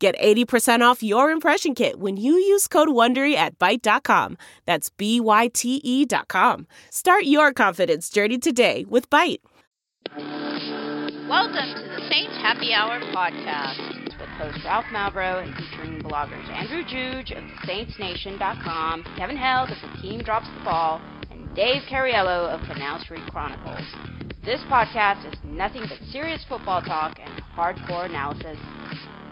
Get 80% off your impression kit when you use code WONDERY at Byte.com. That's B-Y-T-E dot com. Start your confidence journey today with Byte. Welcome to the Saints Happy Hour podcast with host Ralph Malbro and featuring bloggers Andrew Juge of SaintsNation.com, Kevin Held of The Team Drops the Ball, and Dave Cariello of Canal Street Chronicles. This podcast is nothing but serious football talk and hardcore analysis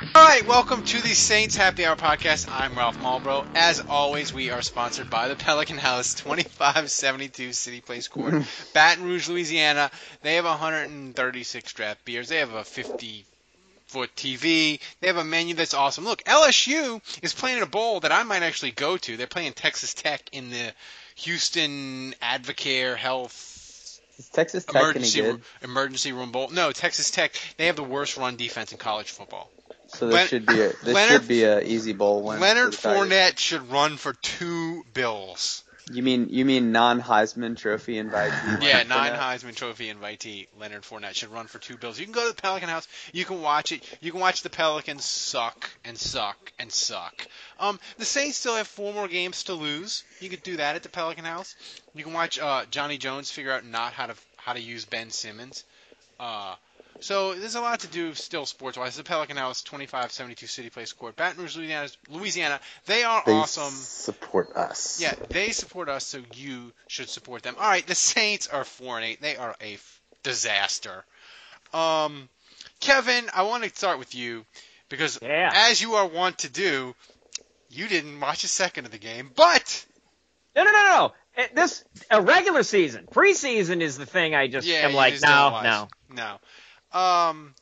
All right, welcome to the Saints Happy Hour podcast. I'm Ralph Malbrough. As always, we are sponsored by the Pelican House, 2572 City Place Court, mm. Baton Rouge, Louisiana. They have 136 draft beers. They have a 50 foot TV. They have a menu that's awesome. Look, LSU is playing a bowl that I might actually go to. They're playing Texas Tech in the Houston Advocare Health Is Texas Tech emergency good? emergency room bowl. No, Texas Tech. They have the worst run defense in college football. So this Len- should be a this Leonard- should be a easy bowl win. Leonard. Fournette should run for two bills. You mean you mean non Heisman Trophy invitee? Yeah, non? Heisman Trophy invitee Leonard Fournette should run for two bills. You can go to the Pelican House. You can watch it. You can watch the Pelicans suck and suck and suck. Um, the Saints still have four more games to lose. You could do that at the Pelican House. You can watch uh, Johnny Jones figure out not how to how to use Ben Simmons. Uh, so there's a lot to do still sports-wise. The Pelican House, 2572 City Place Court, Baton Rouge, Louisiana. Louisiana. They are They awesome. support us. Yeah, they support us, so you should support them. All right, the Saints are four and eight. They are a f- disaster. Um, Kevin, I want to start with you because, Yeah. as you are wont to do, you didn't watch a second of the game, but No, no, no, no. Uh, This a regular season. Preseason is the thing. I just yeah, am like, just no, no. no. Um,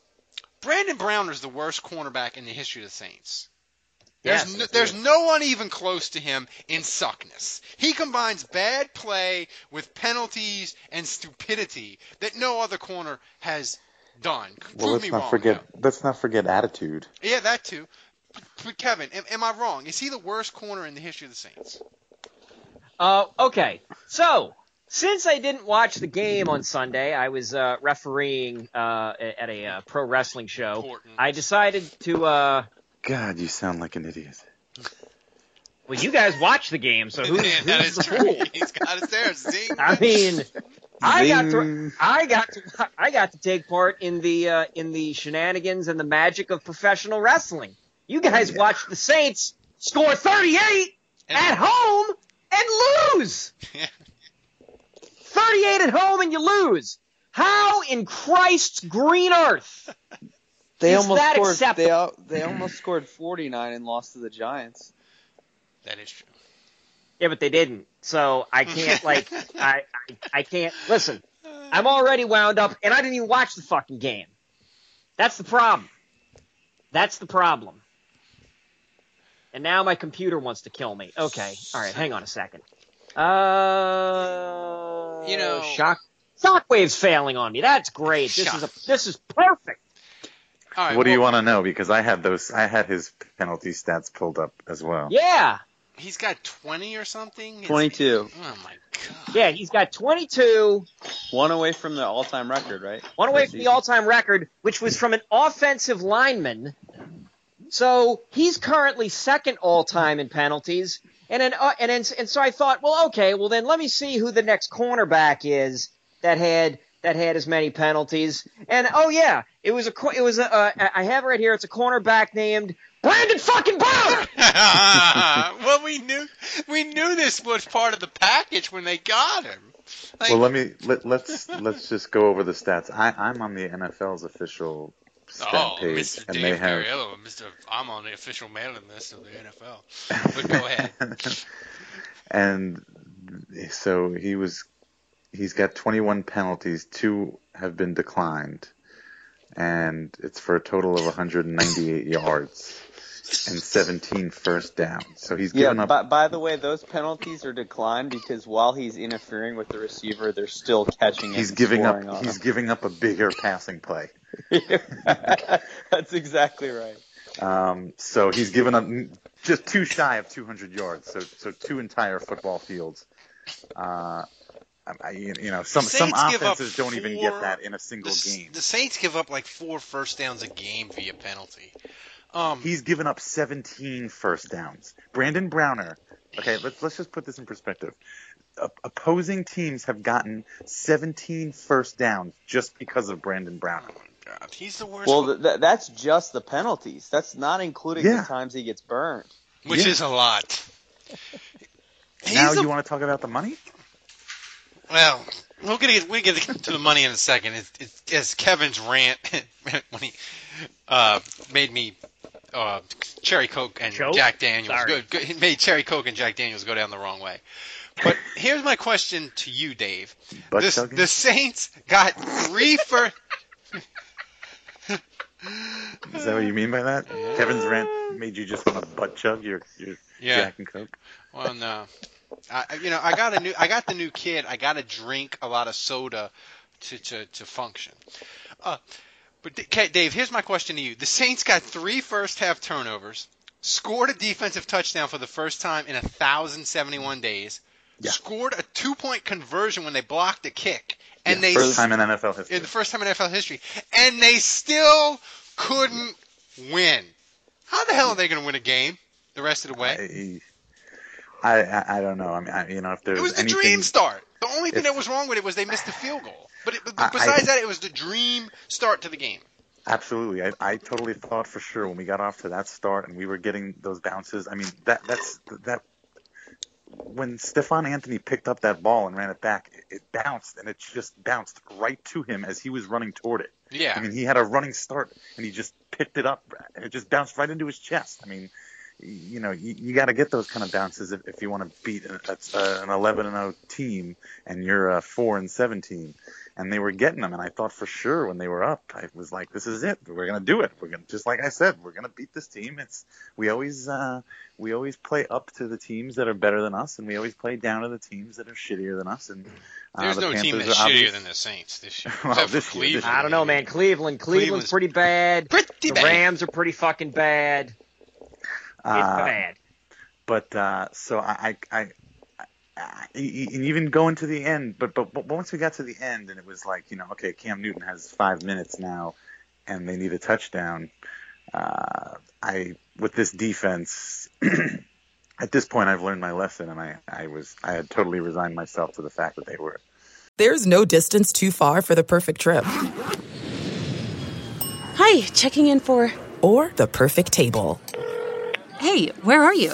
Brandon Browner is the worst cornerback in the history of the Saints. There's Yes, no, there's it. no one even close to him in suckness. He combines bad play with penalties and stupidity that no other corner has done. Prove Well, let's me not wrong. forget. though. Let's not forget attitude. Yeah, that too. But, but Kevin, am, am I wrong? Is he the worst corner in the history of the Saints? Uh, okay, so since I didn't watch the game on Sunday, I was uh, refereeing uh, at a uh, pro wrestling show. Important. I decided to. Uh, God, you sound like an idiot. well, you guys watched the game, so who's, Yeah, that who's is the true. fool? He's got us there. Zing. I mean, I got to, I got to, I got to take part in the uh, in the shenanigans and the magic of professional wrestling. You guys watched the Saints score 38 at home and lose. 38 at home and you lose. How in Christ's green earth? They Is almost that scored. acceptable? They they almost scored 49 and lost to the Giants. That is true. Yeah, but they didn't. So I can't like I, I I can't listen. I'm already wound up and I didn't even watch the fucking game. That's the problem. That's the problem. And now my computer wants to kill me. Okay. All right, hang on a second. Uh You know- shock Shockwave's failing on me. That's great. This is a this is perfect. All right. what do you want to know? Because I had those. I had his penalty stats pulled up as well. Yeah. He's got 20 or something. It's- 22, Oh my god. Yeah, he's got 22 one away from the all-time record, right? One away For from the all-time record, which was from an offensive lineman. So he's currently second all-time in penalties, and then uh, and then, and so I thought, well, okay, well then let me see who the next cornerback is that had that had as many penalties. And oh yeah, it was a it was a uh, I have it right here. It's a cornerback named Brandon fucking Brown. well, we knew we knew this was part of the package when they got him. Like, well, let me let, let's let's just go over the stats. I, I'm on the NFL's official stat oh, page, Mr. and Dave they have Cariello, Mr. I'm on the official mailing list of the NFL. But go ahead. and so he was he's got 21 penalties two have been declined and it's for a total of 198 yards and 17 first downs so he's Yeah, given up by, by the way, those penalties are declined because while he's interfering with the receiver, they're still catching it. he's giving up on he's giving up a bigger passing play him. That's exactly right. um, so he's given up just too shy of 200 yards so so two entire football fields uh, I, I- you know some some Saints give up offenses don't even get that in a single the, game the Saints give up like four first downs a game via penalty. Um, He's given up 17 first downs. Brandon Browner. Okay, let's let's just put this in perspective. O- opposing teams have gotten 17 first downs just because of Brandon Browner. God, he's the worst. Well, th- th- that's just the penalties. That's not including Yeah. the times he gets burned. which yeah. is a lot. now a- you want to talk about the money? Well, we'll get we get to the money in a second. It's, it's, it's Kevin's rant when he uh, made me uh, cherry coke and Choke? Jack Daniels. Go, go, he made cherry coke and Jack Daniels go down the wrong way. But here's my question to you, Dave. Butt This, the Saints got three first. Is that what you mean by that? Kevin's rant made you just want to butt chug your your Yeah. Jack and Coke. Well, no. I, I- you know, I got a new, I got the new kid. I got to drink a lot of soda to to to function. Uh, but D- okay, Dave, here's my question to you: The Saints got three first half turnovers, scored a defensive touchdown for the first time in thousand seventy one days, Yeah. scored a two point conversion when they blocked a kick, and they First time in NFL history. the first time in NFL history, and they still couldn't win. How the hell are they going to win a game the rest of the way? I, I I don't know. I mean, I, you know, if there It was the anything, dream start. The only thing that was wrong with it was they missed the field goal. But, it, but besides I- that, it was the dream start to the game. Absolutely, I, I totally thought for sure when we got off to that start and we were getting those bounces. I mean, that that's that when Stephone Anthony picked up that ball and ran it back, it, it bounced and it just bounced right to him as he was running toward it. Yeah. I mean, he had a running start and he just picked it up and it just bounced right into his chest. I mean, you know, you, you got to get those kind of bounces if, if you want to beat a, a, an 11 and 0 team and you're a 4 and 7 team. And they were getting them, and I thought for sure when they were up, I was like, "This is it. We're gonna do it. We're gonna just like I said, we're gonna beat this team." It's we always uh, we always play up to the teams that are better than us, and we always play down to the teams that are shittier than us. And uh, There's the no team that's are shittier obvious- than the Saints this year. Well, Except for this year, this year. I don't know, man. Cleveland, Cleveland's Cleveland's pretty bad. Pretty The bad. Rams are pretty fucking bad. It's Uh, bad. but uh, so I, I, I, I, and even going to the end, but, but but once we got to the end, and it was like you know, okay, Cam Newton has five minutes now, and they need a touchdown. Uh, I with this defense, at this point, I've learned my lesson, and I, I was I had totally resigned myself to the fact that they were There's no distance too far for the perfect trip. Hi, checking in for. Or the perfect table. Hey, where are you?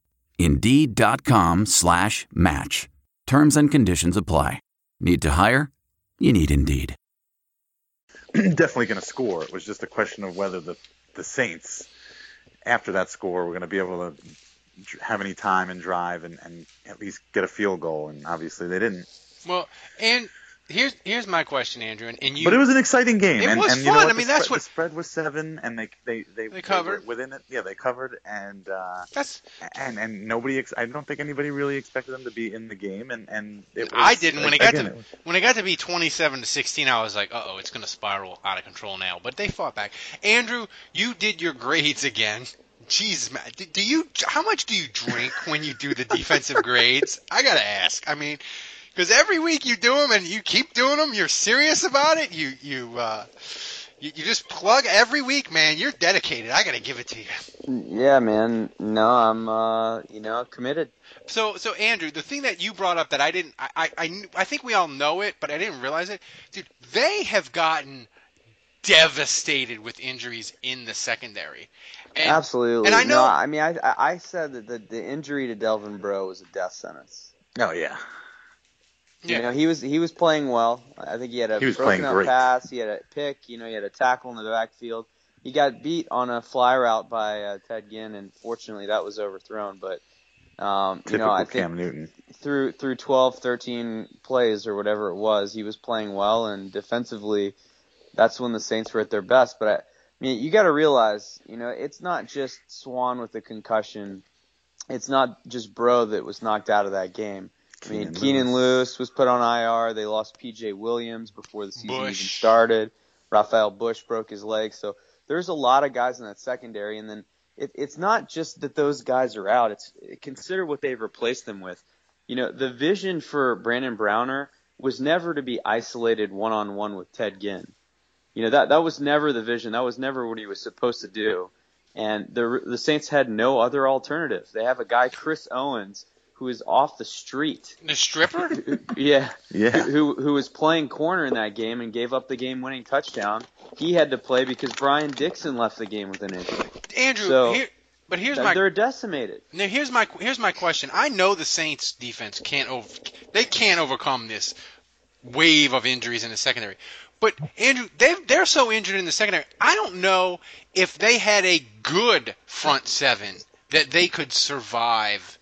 Indeed.com slash match. Terms and conditions apply. Need to hire? You need Indeed. definitely going to score. It was just a question of whether the the Saints after that score we're going to be able to have any time and drive and, and at least get a field goal, and obviously they didn't. Well, and here's here's my question, Andrew, and, and you. but it was an exciting game. It and, was and fun. I mean, that's spread, what- the spread was seven, and they they they, They covered. were within it. Yeah, they covered, and uh, That's and and nobody. Ex- I don't think anybody really expected them to be in the game, and and it was, I didn't when it got again, to it was- when it got to be 27 to 16. I was like, uh oh, it's going to spiral out of control now. But they fought back. Andrew, you did your grades again. Jeez, man, do- do you? How much do you drink when you do the defensive grades? I gotta ask. I mean, because every week you do them and you keep doing them. You're serious about it. You you uh, you, you just plug every week, man. You're dedicated. I gotta give it to you. Yeah, man. No, I'm uh, you know, committed. So, so Andrew, the thing that you brought up that I didn't, I, I, I, I think we all know it, but I didn't realize it, dude. They have gotten devastated with injuries in the secondary. And, Absolutely. and I know- No, I mean, I I I said that the, the injury to Delvin Breaux was a death sentence. Oh yeah. You know, he was he was playing well. I think he had a He broken up great. pass. He had a pick. You know, he had a tackle in the backfield. He got beat on a fly route by uh, Ted Ginn, and fortunately that was overthrown. But um, you know, I think Cam Newton. through through 12, 13 plays or whatever it was, he was playing well, and defensively, that's when the Saints were at their best. But I, I mean, you got to realize, you know, it's not just Swann with the concussion. It's not just Breaux that was knocked out of that game. I mean, Keenan Keenan Lewis was put on IR. They lost P.J. Williams before the season even started. Rafael Bush broke his leg. So there's a lot of guys in that secondary, and then it, it's not just that those guys are out. It's consider what they've replaced them with. You know, the vision for Brandon Browner was never to be isolated one on one with Ted Ginn. You know that that was never the vision. That was never what he was supposed to do. And the the Saints had no other alternative. They have a guy Chris Owens who is off the street. the stripper. Yeah. Yeah. Who who was playing corner in that game and gave up the game winning touchdown. He had to play because Brian Dixon left the game with an injury. Andrew, So, here, but here's Th- my They're decimated. Now here's my here's my question. I know the Saints defense can't over they can't overcome this wave of injuries in the secondary. But Andrew, they they're so injured in the secondary. I don't know if they had a good front seven that they could survive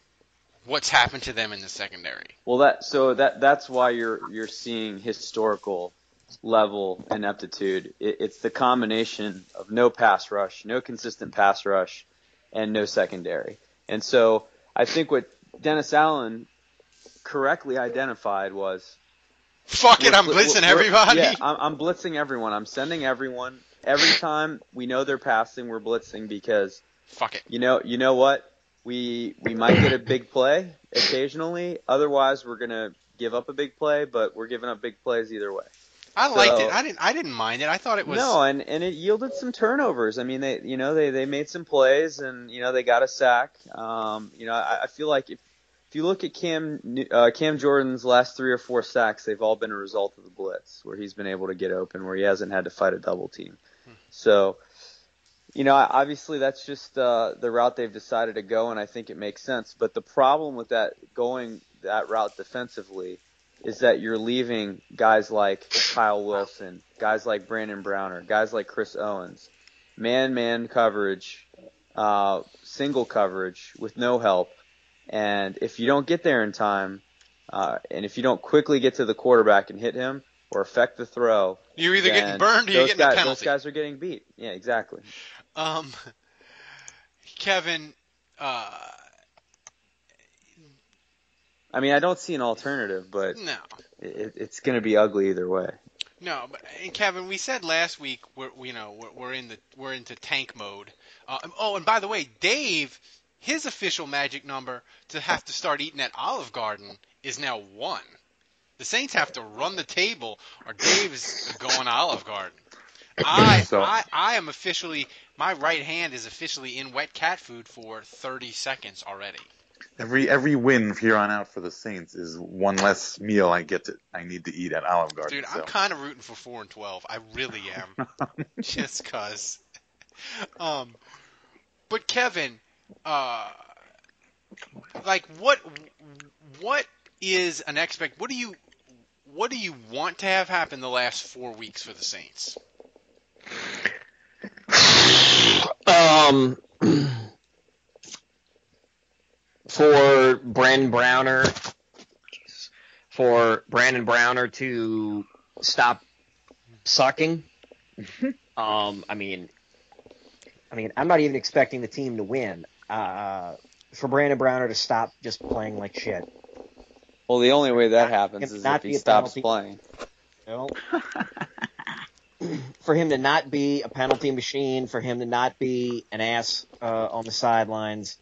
what's happened to them in the secondary. Well, that so that that's why you're you're seeing historical level ineptitude. It, it's the combination of no pass rush, no consistent pass rush, and no secondary. And so I think what Dennis Allen correctly identified was Fuck it, I'm blitzing everybody. Yeah, I'm, I'm blitzing everyone. I'm sending everyone. Every time we know they're passing, we're blitzing because Fuck it. you know you know what we we might get a big play occasionally. Otherwise, we're gonna give up a big play, but we're giving up big plays either way. I liked it. I didn't I didn't mind it. I thought it was No, and and it yielded some turnovers. I mean, they you know they they made some plays and you know they got a sack. Um, you know, I, I feel like if if you look at Cam uh, Cam Jordan's last three or four sacks, they've all been a result of the blitz, where he's been able to get open, where he hasn't had to fight a double team. So, you know, obviously that's just uh, the route they've decided to go, and I think it makes sense. But the problem with that going that route defensively is that you're leaving guys like Kyle Wilson, guys like Brandon Browner, guys like Chris Owens, man-man coverage, uh, single coverage with no help. And if you don't get there in time, uh, and if you don't quickly get to the quarterback and hit him or affect the throw, You're either getting burned or you're getting a penalty. Those guys are getting beat. Yeah, exactly. Um, Kevin, uh, I mean, I don't see an alternative, but no, it, it's going to be ugly either way. no. But and Kevin, we said last week we're you know we're, we're in the we're into tank mode. Uh, oh, and by the way, Dave, his official magic number to have to start eating at Olive Garden is now one. The Saints have to run the table, or Dave's going to Olive Garden. I, So- I I am officially my right hand is officially in wet cat food for 30 seconds already. Every every win from here on out for the Saints is one less meal I get to I need to eat at Olive Garden. Dude, so. I'm kind of rooting for four and twelve. I really am, just cause. Um, but Kevin, uh, like what what is an expect? What do you what do you want to have happen the last four weeks for the Saints? Um, for Brandon Browner, for Brandon Browner to stop sucking. um, I mean, I mean, I'm not even expecting the team to win. Uh, for Brandon Browner to stop just playing like shit. Well, the only way that happens is if he stops penalty. playing. No. for him to not be a penalty machine, for him to not be an ass uh, on the sidelines,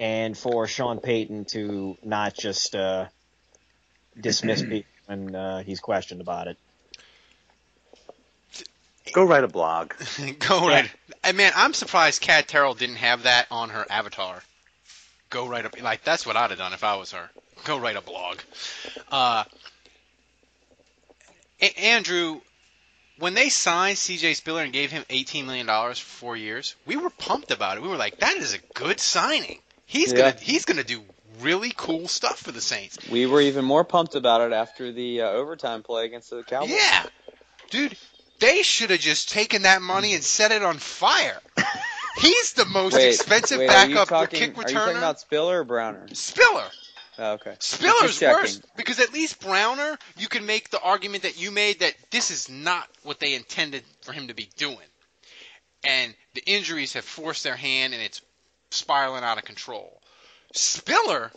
and for Sean Payton to not just uh, dismiss people when uh, he's questioned about it. Go write a blog. Go right. And man, I'm surprised Kat Terrell didn't have that on her avatar. Go write a like that's what I'd have done if I was her. Go write a blog. Uh, A- Andrew, when they signed C.J. Spiller and gave him 18 million dollars for four years, we were pumped about it. We were like, that is a good signing. He's Yeah. gonna he's gonna do really cool stuff for the Saints. We were even more pumped about it after the uh, overtime play against the Cowboys. Yeah, dude, they should have just taken that money and set it on fire. He's the most Wait, expensive wait, backup talking, kick returner. Are you talking about Spiller or Browner? Spiller. Oh, okay. Spiller's worse because at least Browner, you can make the argument that you made that this is not what they intended for him to be doing, and the injuries have forced their hand and it's spiraling out of control. Spiller,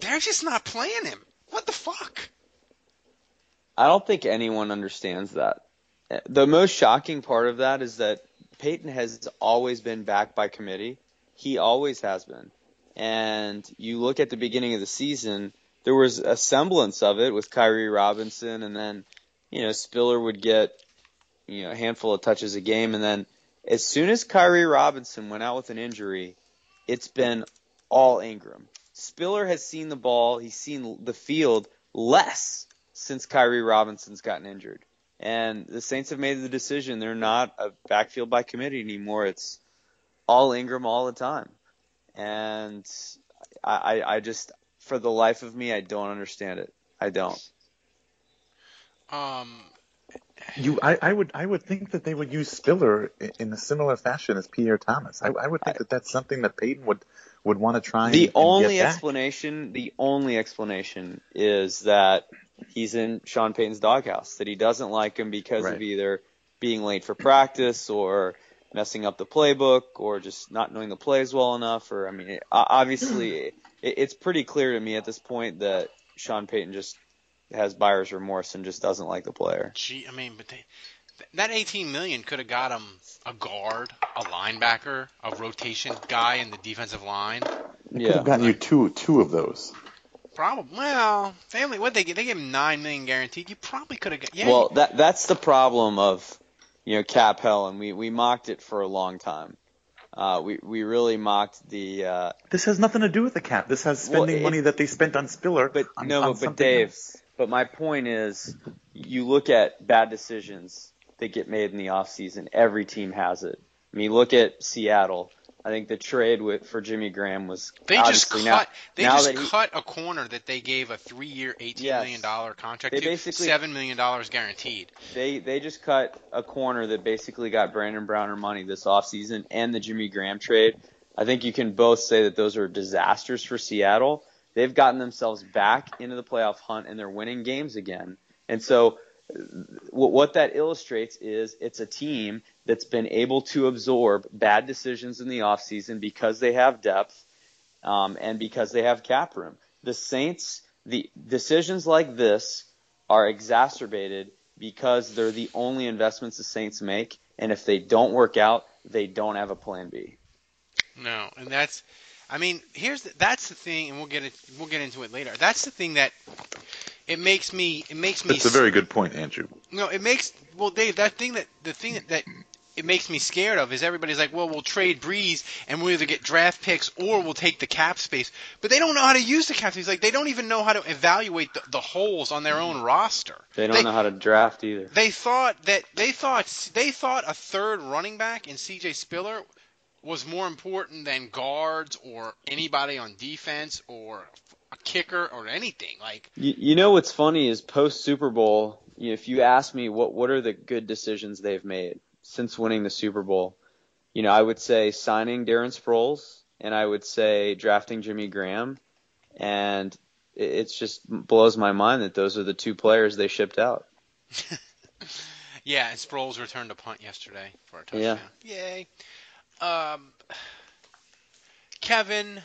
they're just not playing him. What the fuck? I don't think anyone understands that. The most shocking part of that is that Payton has always been backed by committee. He always has been. And you look at the beginning of the season, there was a semblance of it with Khiry Robinson, and then, you know, Spiller would get, you know, a handful of touches a game, and then as soon as Khiry Robinson went out with an injury, it's been all Ingram. Spiller has seen the ball, he's seen the field less since Khiry Robinson's gotten injured. And the Saints have made the decision they're not a backfield by committee anymore. It's all Ingram all the time. And I, I, I just, for the life of me, I don't understand it. I don't. Um, You, I, I would, I would think that they would use Spiller in a similar fashion as Pierre Thomas. I, I would think that that's something that Payton would, would want to try. The and, and only get back. explanation, the only explanation is that he's in Sean Payton's doghouse. That he doesn't like him because of either being late for practice or messing up the playbook or just not knowing the plays well enough. Or I mean, it, obviously, it, it's pretty clear to me at this point that Sean Payton just has buyer's remorse and just doesn't like the player. Gee, I mean, but they, that 18 million could have got him a guard, a linebacker, a rotation guy in the defensive line. Yeah, Could have gotten you two, two of those. Probably. Well, family. What they get? They gave him nine million guaranteed. You probably could have got. Yeah. Well, that that's the problem of you know cap hell, and we we mocked it for a long time. Uh, we we really mocked the. Uh, This has nothing to do with the cap. This has Well, spending it- money that they spent on Spiller. but on, no, on but, but Dave. else. But my point is, you look at bad decisions that get made in the off season. Every team has it. I mean, look at Seattle. I think the trade with for Jimmy Graham was they just cut. now, they now just that he, cut a corner that they gave a three-year, eighteen Yes. million dollar contract They to. basically- Seven million dollars guaranteed. they they just cut a corner that basically got Brandon Browner money this offseason and the Jimmy Graham trade. I think you can both say that those are disasters for Seattle. They've gotten themselves back into the playoff hunt and they're winning games again. And so what what that illustrates is it's a team that's been able to absorb bad decisions in the offseason because they have depth um, and because they have cap room. The Saints, the decisions like this are exacerbated because they're the only investments the Saints make, and if they don't work out, they don't have a plan B. No, and that's. I mean, here's the, that's the thing, and we'll get it. We'll get into it later. That's the thing that it makes me. It makes me. It's a very good point, Andrew. No, it makes well, Dave. That thing that the thing that, that it makes me scared of is everybody's like, well, we'll trade Brees and we'll either get draft picks or we'll take the cap space. But they don't know how to use the cap space. Like they don't even know how to evaluate the, the holes on their own roster. They don't know how to draft either. They thought that they thought they thought a third running back in C.J. Spiller was more important than guards or anybody on defense or a kicker or anything. Like You, you know what's funny is post Super Bowl, if you ask me what what are the good decisions they've made since winning the Super Bowl, you know, I would say signing Darren Sproles and I would say drafting Jimmy Graham and it it's just blows my mind that those are the two players they shipped out. Yeah, and Sproles returned a punt yesterday for a touchdown. Yeah. Yay. Um, Kevin,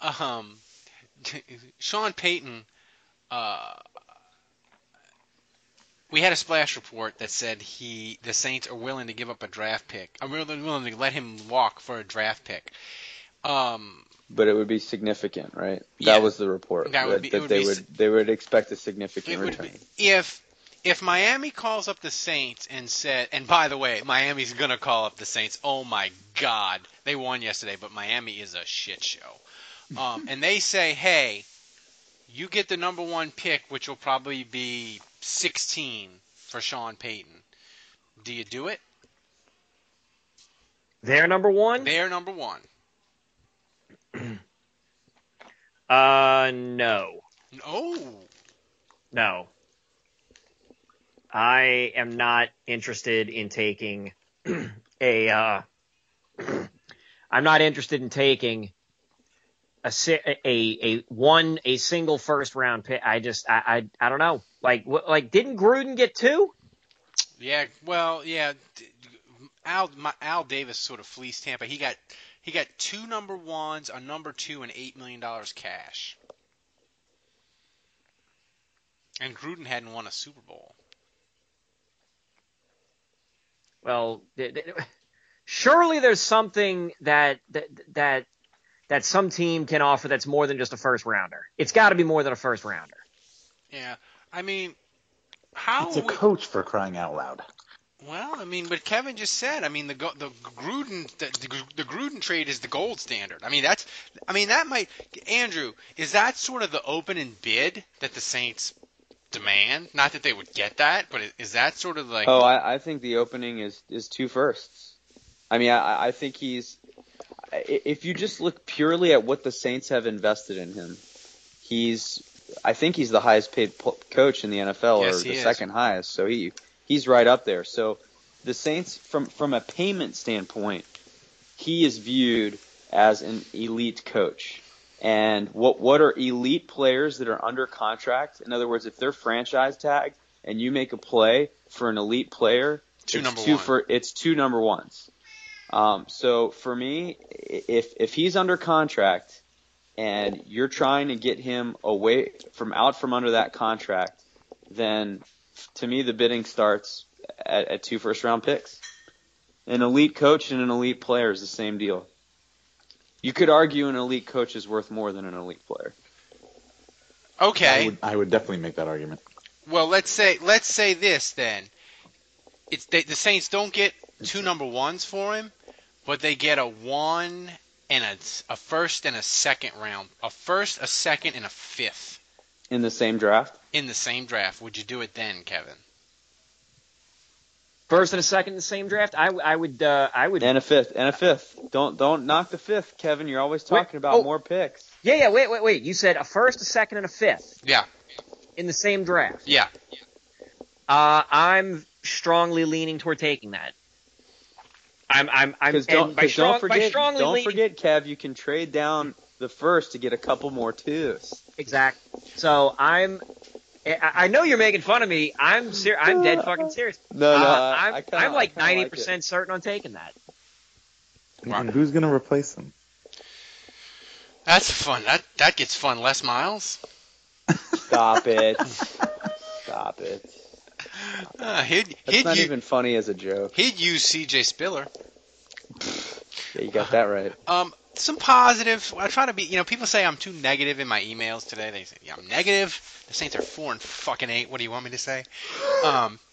um, Sean Payton, uh, we had a splash report that said he, the Saints are willing to give up a draft pick. I'm really willing to let him walk for a draft pick. Um, But it would be significant, right? Yeah. That was the report. That would be- that would they be would they would expect a significant It would return. if if Miami calls up the Saints and said, and by the way, Miami's gonna call up the Saints. Oh my God, they won yesterday, but Miami is a shit show. Um, and they say, hey, you get the number one pick, which will probably be 16 for Sean Payton. Do you do it? They're number one. They're number one. Uh, no, Oh, no. I am not interested in taking a. Uh, I'm not interested in taking a a a one a single first round pick. I just I I, I don't know. Like what like didn't Gruden get two? yeah. Well, yeah. Al my, Al Davis sort of fleeced Tampa. He got he got two number ones, a number two, and eight million dollars cash. And Gruden hadn't won a Super Bowl. Well, surely there's something that that that that some team can offer that's more than just a first rounder. It's got to be more than a first rounder. Yeah, I mean, how? It's a we- coach for crying out loud. well, I mean, but Kevin just said. I mean, the the Gruden the, the, the Gruden trade is the gold standard. I mean, that's. I mean, that might. Andrew, is that sort of the open and bid that the Saints demand? Not that they would get that, but is- is that sort of like? Oh, I, I think the opening is is two firsts. I mean, I, I think he's. If you just look purely at what the Saints have invested in him, he's. I think he's the highest paid po- coach in the NFL, Yes, or the second highest. So he he's right up there. So the Saints, from from a payment standpoint, he is viewed as an elite coach. And what what are elite players that are under contract? In other words, if they're franchise tagged and you make a play for an elite player, Two it's number two one. for it's two number ones. Um, so for me, if if he's under contract and you're trying to get him away from out from under that contract, then to me the bidding starts at, at two first round picks. An elite coach and an elite player is the same deal. You could argue an elite coach is worth more than an elite player. okay. I would, I would definitely make that argument. Well, let's say let's say this then. It's they, the Saints don't get two number ones for him, but they get a one and a, a first and a second round, a first, a second, and a fifth In the same draft? in the same draft. Would you do it then, Kevin? First and a second in the same draft. I I would uh, I would. And a fifth. And a fifth. Don't don't knock the fifth, Kevin. You're always talking about oh. more picks. Yeah yeah wait wait wait. You said a first, a second, and a fifth Yeah, in the same draft. yeah. Uh, I'm strongly leaning toward taking that. I'm I'm I'm Because don't, by 'cause strong, don't by forget, strongly don't leaning, forget, Kev, you can trade down the first to get a couple more twos. Exactly. So I'm. I I know you're making fun of me. I'm ser- I'm dead fucking serious. No, no, Uh, I- I'm, I kinda- I'm like I kinda like ninety percent certain on taking that. And who's going to replace him? That's fun. That that gets fun. Les Miles. Stop it. Stop it. Uh, he'd That's he'd, not u- even funny as a joke. he'd use C.J. Spiller. Yeah, you got that right. Um, some positive. I try to be. You know, people say I'm too negative in my emails today. They say yeah, I'm negative. The Saints are four and fucking eight. What do you want me to say? Um,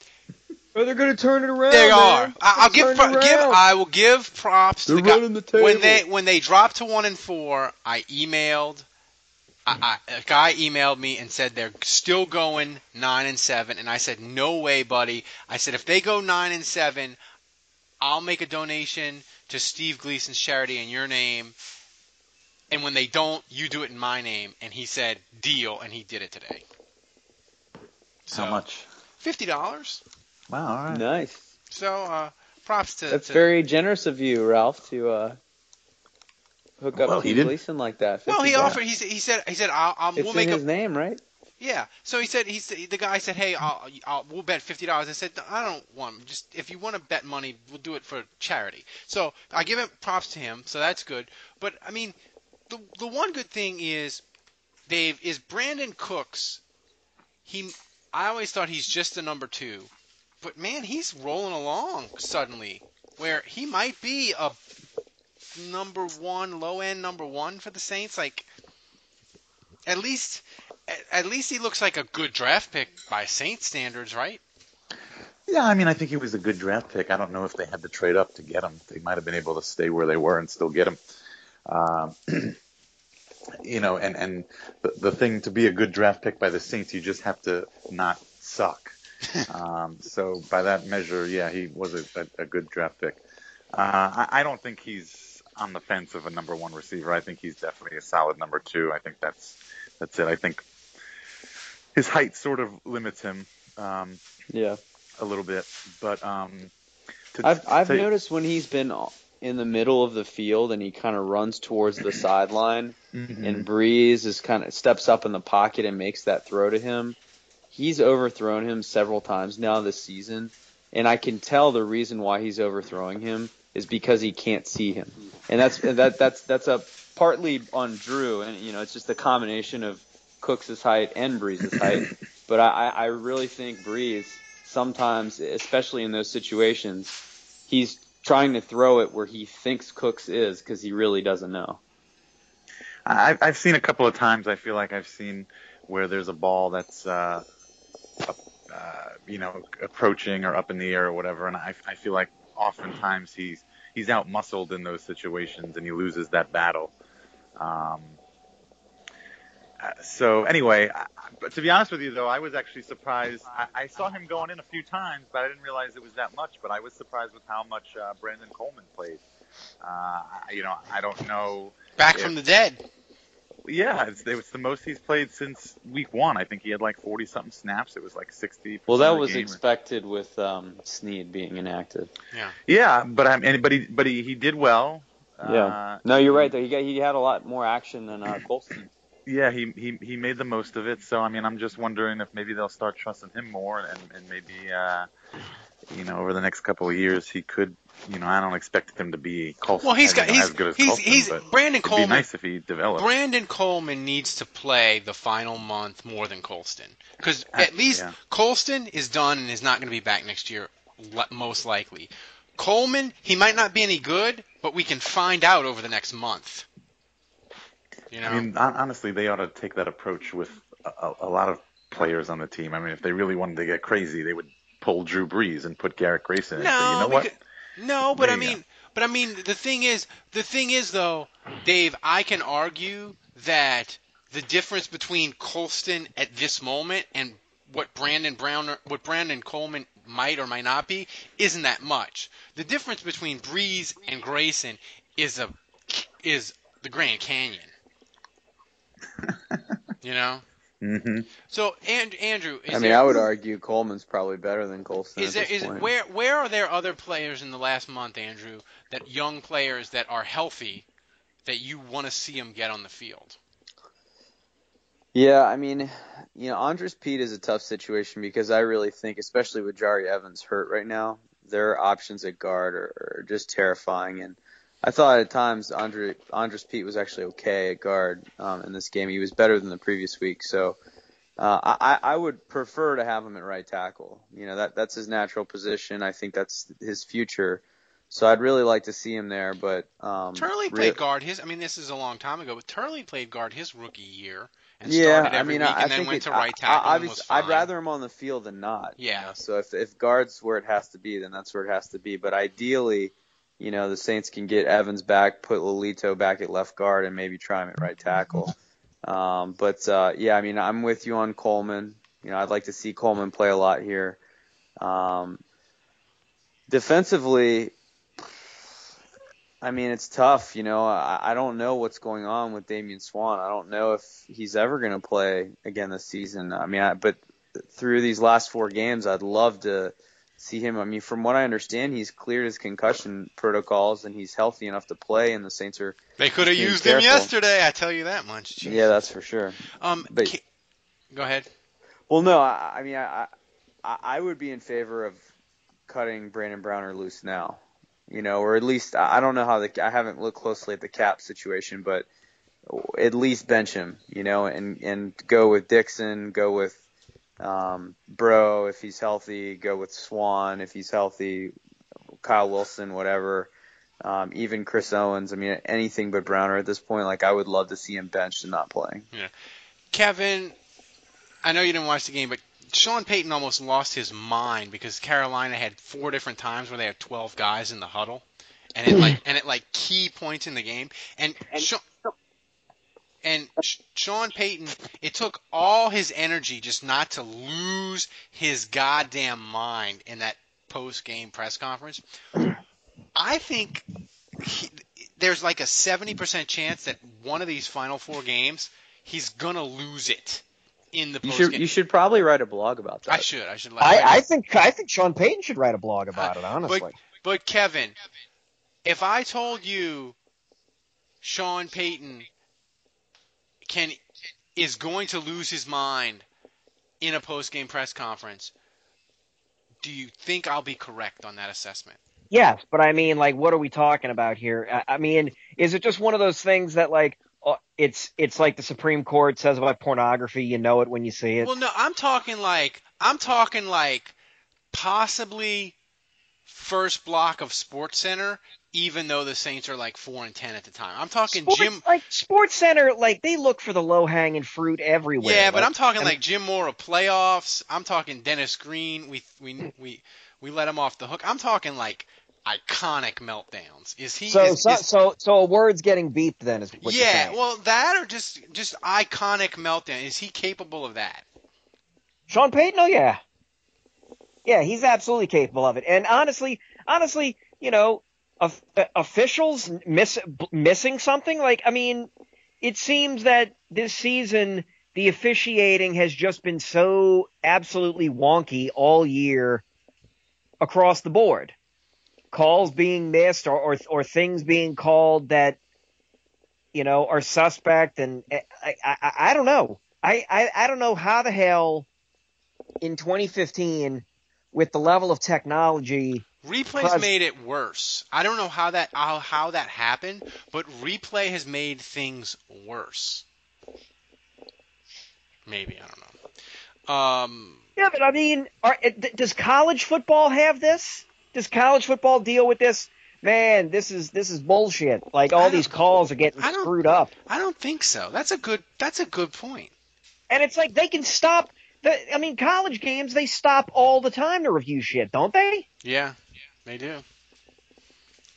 Oh, they're gonna turn it around. they are. I, I'll give, pro- give. I will give props to They're the guy running the table. when they when they dropped to one and four. I emailed. I, I, a guy emailed me and said they're still going nine and seven, and I said no way, buddy. I said if they go nine and seven, I'll make a donation to Steve Gleason's charity in your name. And when they don't, you do it in my name. And he said, deal. And he did it today. So, How much? $50. Wow, all right. Nice. So, uh, props to. That's to very generous of you, Ralph, to uh, hook up Well, he Gleason like that. Well, 50 he bucks. offered. He said. He said. He said. I'll, I'll It's we'll in make his a. name, right? Yeah. So he said. He said. The guy said, "Hey, I'll, I'll we'll bet fifty dollars." I said, "I don't want. Just if you want to bet money, we'll do it for charity." So I give him props to him. So that's good. But I mean, the the one good thing is, Dave, is Brandin Cooks. He. I always thought he's just a number two, but man, he's rolling along suddenly, where he might be a number one, low end number one for the Saints. Like, at least, at, least he looks like a good draft pick by Saints standards, right? Yeah, I mean, I think he was a good draft pick. I don't know if they had to trade up to get him. They might have been able to stay where they were and still get him. Um, you know, and and the, the thing to be a good draft pick by the Saints, you just have to not suck. um, so by that measure, yeah, he was a, a, a good draft pick. Uh, I, I don't think he's on the fence of a number one receiver. I think he's definitely a solid number two. I think that's that's it. I think his height sort of limits him. Um, Yeah. a little bit, but um, to, I've I've to- noticed when he's been in the middle of the field and he kind of runs towards the sideline, Mhm. and Brees is kind of steps up in the pocket and makes that throw to him. He's overthrown him several times now this season, and I can tell the reason why he's overthrowing him is because he can't see him, and that's that that's that's a partly on Drew, and you know it's just a combination of Cooks' height and Brees's height. But I, I really think Brees sometimes, especially in those situations, he's trying to throw it where he thinks Cooks is because he really doesn't know. I've I've seen a couple of times. I feel like I've seen where there's a ball that's uh, up, uh, you know approaching or up in the air or whatever, and I I feel like oftentimes he's he's out muscled in those situations and he loses that battle. Um, so anyway, I, but to be honest with you though, I was actually surprised. I, I saw him going in a few times, but I didn't realize it was that much. But I was surprised with how much uh, Brandon Coleman played. Uh, you know, I don't know. Back if- from the dead. Yeah, it's, it was the most he's played since week one. I think he had like forty something snaps. It was like sixty. Well, that of the was game. expected with um, Snead being inactive. Yeah. Yeah, but I'm and but he but he, he did well. Yeah. Uh, no, you're right. Though he got he had a lot more action than uh, Colston. yeah, he, he he made the most of it. So I mean, I'm just wondering if maybe they'll start trusting him more, and and maybe uh, you know over the next couple of years he could. You know, I don't expect him to be Colston, Well, he's got he's as good as he's, Colston, he's Brandon it'd be Coleman. nice if he developed. Brandon Coleman needs to play the final month more than Colston because uh, at least yeah. Colston is done and is not going to be back next year, most likely. Coleman, he might not be any good, but we can find out over the next month. You know, I mean, honestly, they ought to take that approach with a- a lot of players on the team. I mean, if they really wanted to get crazy, they would pull Drew Brees and put Garrett Grayson. in and say, No, you know what? because- no, but There I you mean, but I mean, the thing is, the thing is though, Dave, I can argue that the difference between Colston at this moment and what Brandon Brown, what Brandon Coleman might or might not be, isn't that much. The difference between Brees and Grayson is a is the Grand Canyon. you know. Hmm So, and, Andrew, is I mean, there, I would argue Coleman's probably better than Colston. is at there this is point. where where are there other players in the last month, Andrew, that young players that are healthy that you want to see them get on the field? Yeah, I mean, you know, Andrus Peat is a tough situation because I really think, especially with Jahri Evans hurt right now, their options at guard are, are just terrifying. And I thought at times Andre Andrus Peat was actually okay at guard um, in this game. He was better than the previous week, so uh, I, I would prefer to have him at right tackle. You know, that that's his natural position. I think that's his future. So I'd really like to see him there, but um, Turley re- played guard his. I mean, this is a long time ago, but Turley played guard his rookie year and yeah, started I mean, week I, and I then think went it, to right tackle I, and was fine. I'd rather him on the field than not. you Yeah. know. So if if guards where it has to be, then that's where it has to be. But ideally, you know, the Saints can get Evans back, put Lelito back at left guard, and maybe try him at right tackle. Um, but uh, yeah, I mean, I'm with you on Coleman. You know, I'd like to see Coleman play a lot here. Um, defensively, I mean, it's tough. You know, I, I don't know what's going on with Damian Swann. I don't know if he's ever going to play again this season. I mean, I, but through these last four games, I'd love to see him. I mean, from what I understand, he's cleared his concussion protocols and he's healthy enough to play. And the Saints are They could have used him yesterday. I tell you that much. Jeez. Yeah, that's for sure. Um, But Ca- go ahead. well, no, I, I mean, I, I I would be in favor of cutting Brandon Browner loose now. You know, or at least I I don't know how the I haven't looked closely at the cap situation, but at least bench him. You know, and and go with Dixon, go with um, Breaux if he's healthy, go with Swann if he's healthy, Kyle Wilson, whatever. Um, even Chris Owens. I mean, anything but Browner at this point. Like, I would love to see him benched and not playing. Yeah. Kevin, I know you didn't watch the game, but Sean Payton almost lost his mind because Carolina had four different times where they had 12 guys in the huddle, and it like and at like key points in the game, and Sean, and Sean Payton, it took all his energy just not to lose his goddamn mind in that post game press conference. I think he, there's like a 70% chance that one of these final four games he's gonna lose it in the You should game. you should probably write a blog about that. I should. I should. let- I, I think I think Sean Payton should write a blog about it. Honestly, But, but Kevin, if I told you Sean Payton can is going to lose his mind in a post game press conference, do you think I'll be correct on that assessment? Yes, but I mean, like, what are we talking about here? I, I mean, is it just one of those things that, like, uh, it's it's like the Supreme Court says about pornography? You know it when you see it. Well, no, I'm talking like I'm talking like possibly first block of Sports Center, even though the Saints are like four and ten at the time. I'm talking Sports, Jim. like Sports Center, like they look for the low hanging fruit everywhere. Yeah, but I'm talking like Jim Mora playoffs. I'm talking Dennis Green. We we we we let him off the hook. I'm talking like iconic meltdowns. Is he? so is, so, is- so so a word's getting beeped then is what yeah, well, that or just just iconic meltdown. Is he capable of that? Sean Payton, oh yeah, yeah, he's absolutely capable of it. And honestly, honestly, you know, of, uh, officials miss missing something. Like, I mean, it seems that this season the officiating has just been so absolutely wonky all year across the board. Calls being missed or or, or things being called that you know are suspect, and I I, I, I don't know. I, I I don't know how the hell in 2015 with the level of technology Replay's Cause- made it worse. I don't know how that how, how that happened, but replay has made things worse. Maybe I don't know. Um, Yeah, but I mean, are, does college football have this? Does college football deal with this? Man, this is this is bullshit. Like all these calls are getting screwed up, I don't think so. That's a good that's a good point. and it's like they can stop. The, I mean, college games they stop all the time to review shit, don't they? Yeah, they do.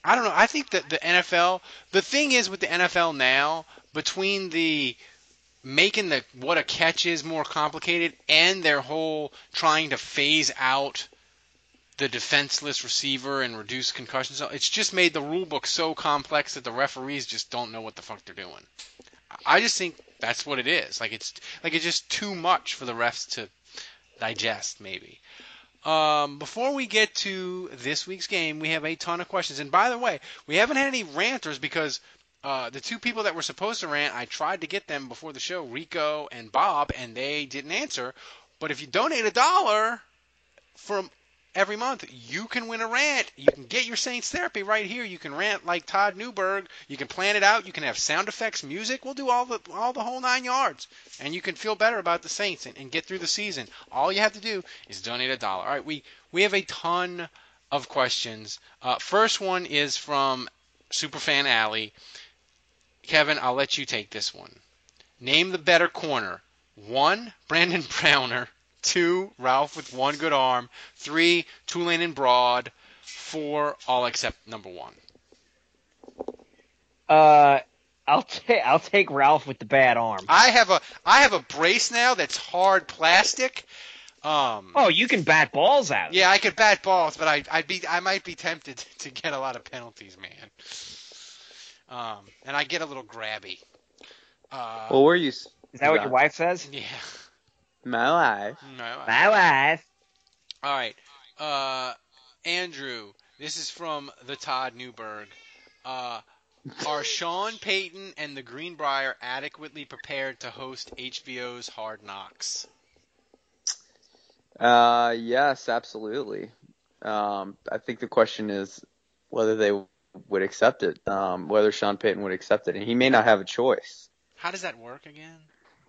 I don't know. I think that the NFL, the thing is with the NFL now, between the making the what a catch is more complicated and their whole trying to phase out the defenseless receiver and reduce concussions, it's just made the rule book so complex that the referees just don't know what the fuck they're doing. I just think that's what it is. Like it's like it's just too much for the refs to digest, maybe. Um, before we get to this week's game, we have a ton of questions. And by the way, we haven't had any ranters because uh, the two people that were supposed to rant, I tried to get them before the show, Rico and Bob, and they didn't answer. But if you donate a dollar from every month, you can win a rant. You can get your Saints therapy right here. You can rant like Todd Newberg. You can plan it out. You can have sound effects, music. We'll do all the all the whole nine yards, and you can feel better about the Saints and, and get through the season. All you have to do is donate a dollar. All right, we we have a ton of questions. Uh, first one is from Superfan Alley. Kevin, I'll let you take this one. Name the better corner. One, Brandon Browner. Two, Ralph with one good arm. Three, Tulane and Broad. Four, all except number one. Uh, I'll ta- I'll take Ralph with the bad arm. I have a I have a brace now that's hard plastic. Um, Oh, you can bat balls out. yeah, I could bat balls, but I I'd be I might be tempted to get a lot of penalties, man. Um, and I get a little grabby. Uh, Well, where are you? Is that what your wife says? yeah. My life. No, My wife. All right. Uh, Andrew, this is from the Todd Newberg. Uh, are Sean Payton and the Greenbrier adequately prepared to host HBO's Hard Knocks? Uh, yes, absolutely. Um, I think the question is whether they would accept it, um, whether Sean Payton would accept it, and he may not have a choice. How does that work again?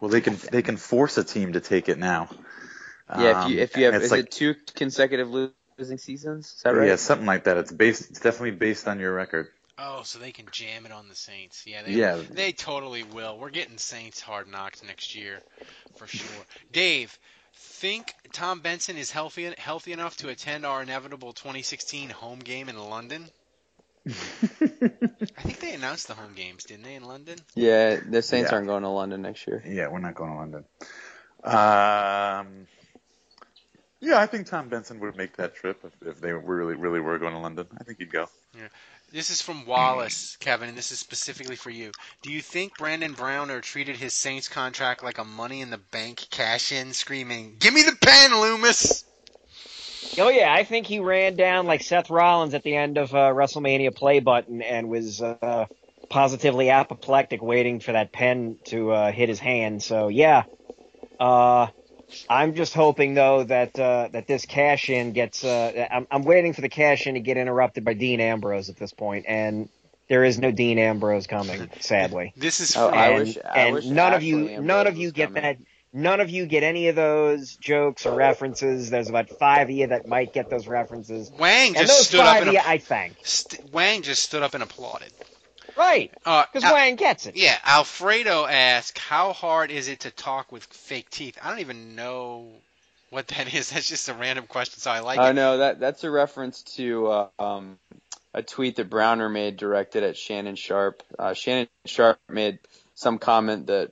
Well, they can they can force a team to take it now. Yeah, if you Um, if you have and it's is like, it two consecutive losing seasons? Is that right? Yeah, something like that. It's based. It's definitely based on your record. Oh, so they can jam it on the Saints. Yeah, they, Yeah. they totally will. We're getting Saints Hard Knocks next year, for sure. Dave, think Tom Benson is healthy healthy enough to attend our inevitable 2016 home game in London? I think they announced the home games, didn't they, in London? Yeah, the Saints Yeah. aren't going to London next year. Yeah, we're not going to London. Um, yeah, I think Tom Benson would make that trip if, if they really really were going to London. I think he'd go. Yeah. This is from Wallace, Kevin, and this is specifically for you. Do you think Brandon Browner treated his Saints contract like a money in the bank cash in, screaming, Give me the pen, Loomis! Oh yeah, I think he ran down like Seth Rollins at the end of uh, WrestleMania play button and was uh, positively apoplectic, waiting for that pen to uh, hit his hand. So yeah, uh, I'm just hoping though that uh, that this cash in gets. Uh, I'm, I'm waiting for the cash in to get interrupted by Dean Ambrose at this point, and there is no Dean Ambrose coming, sadly. This is Oh, from I and, wish- I and wish none of you, Ambrose none of you get coming. that. None of you get any of those jokes or references. There's about five of you that might get those references. Wang And just those stood up five and of you, I thank. st- Wang just stood up and applauded. Right, Uh, because Al- Wang gets it. yeah, Alfredo asked, "How hard is it to talk with fake teeth?" I don't even know what that is. That's just a random question, so I like Oh it. no, that that's a reference to uh, um, a tweet that Browner made directed at Shannon Sharpe. Uh, Shannon Sharpe made some comment that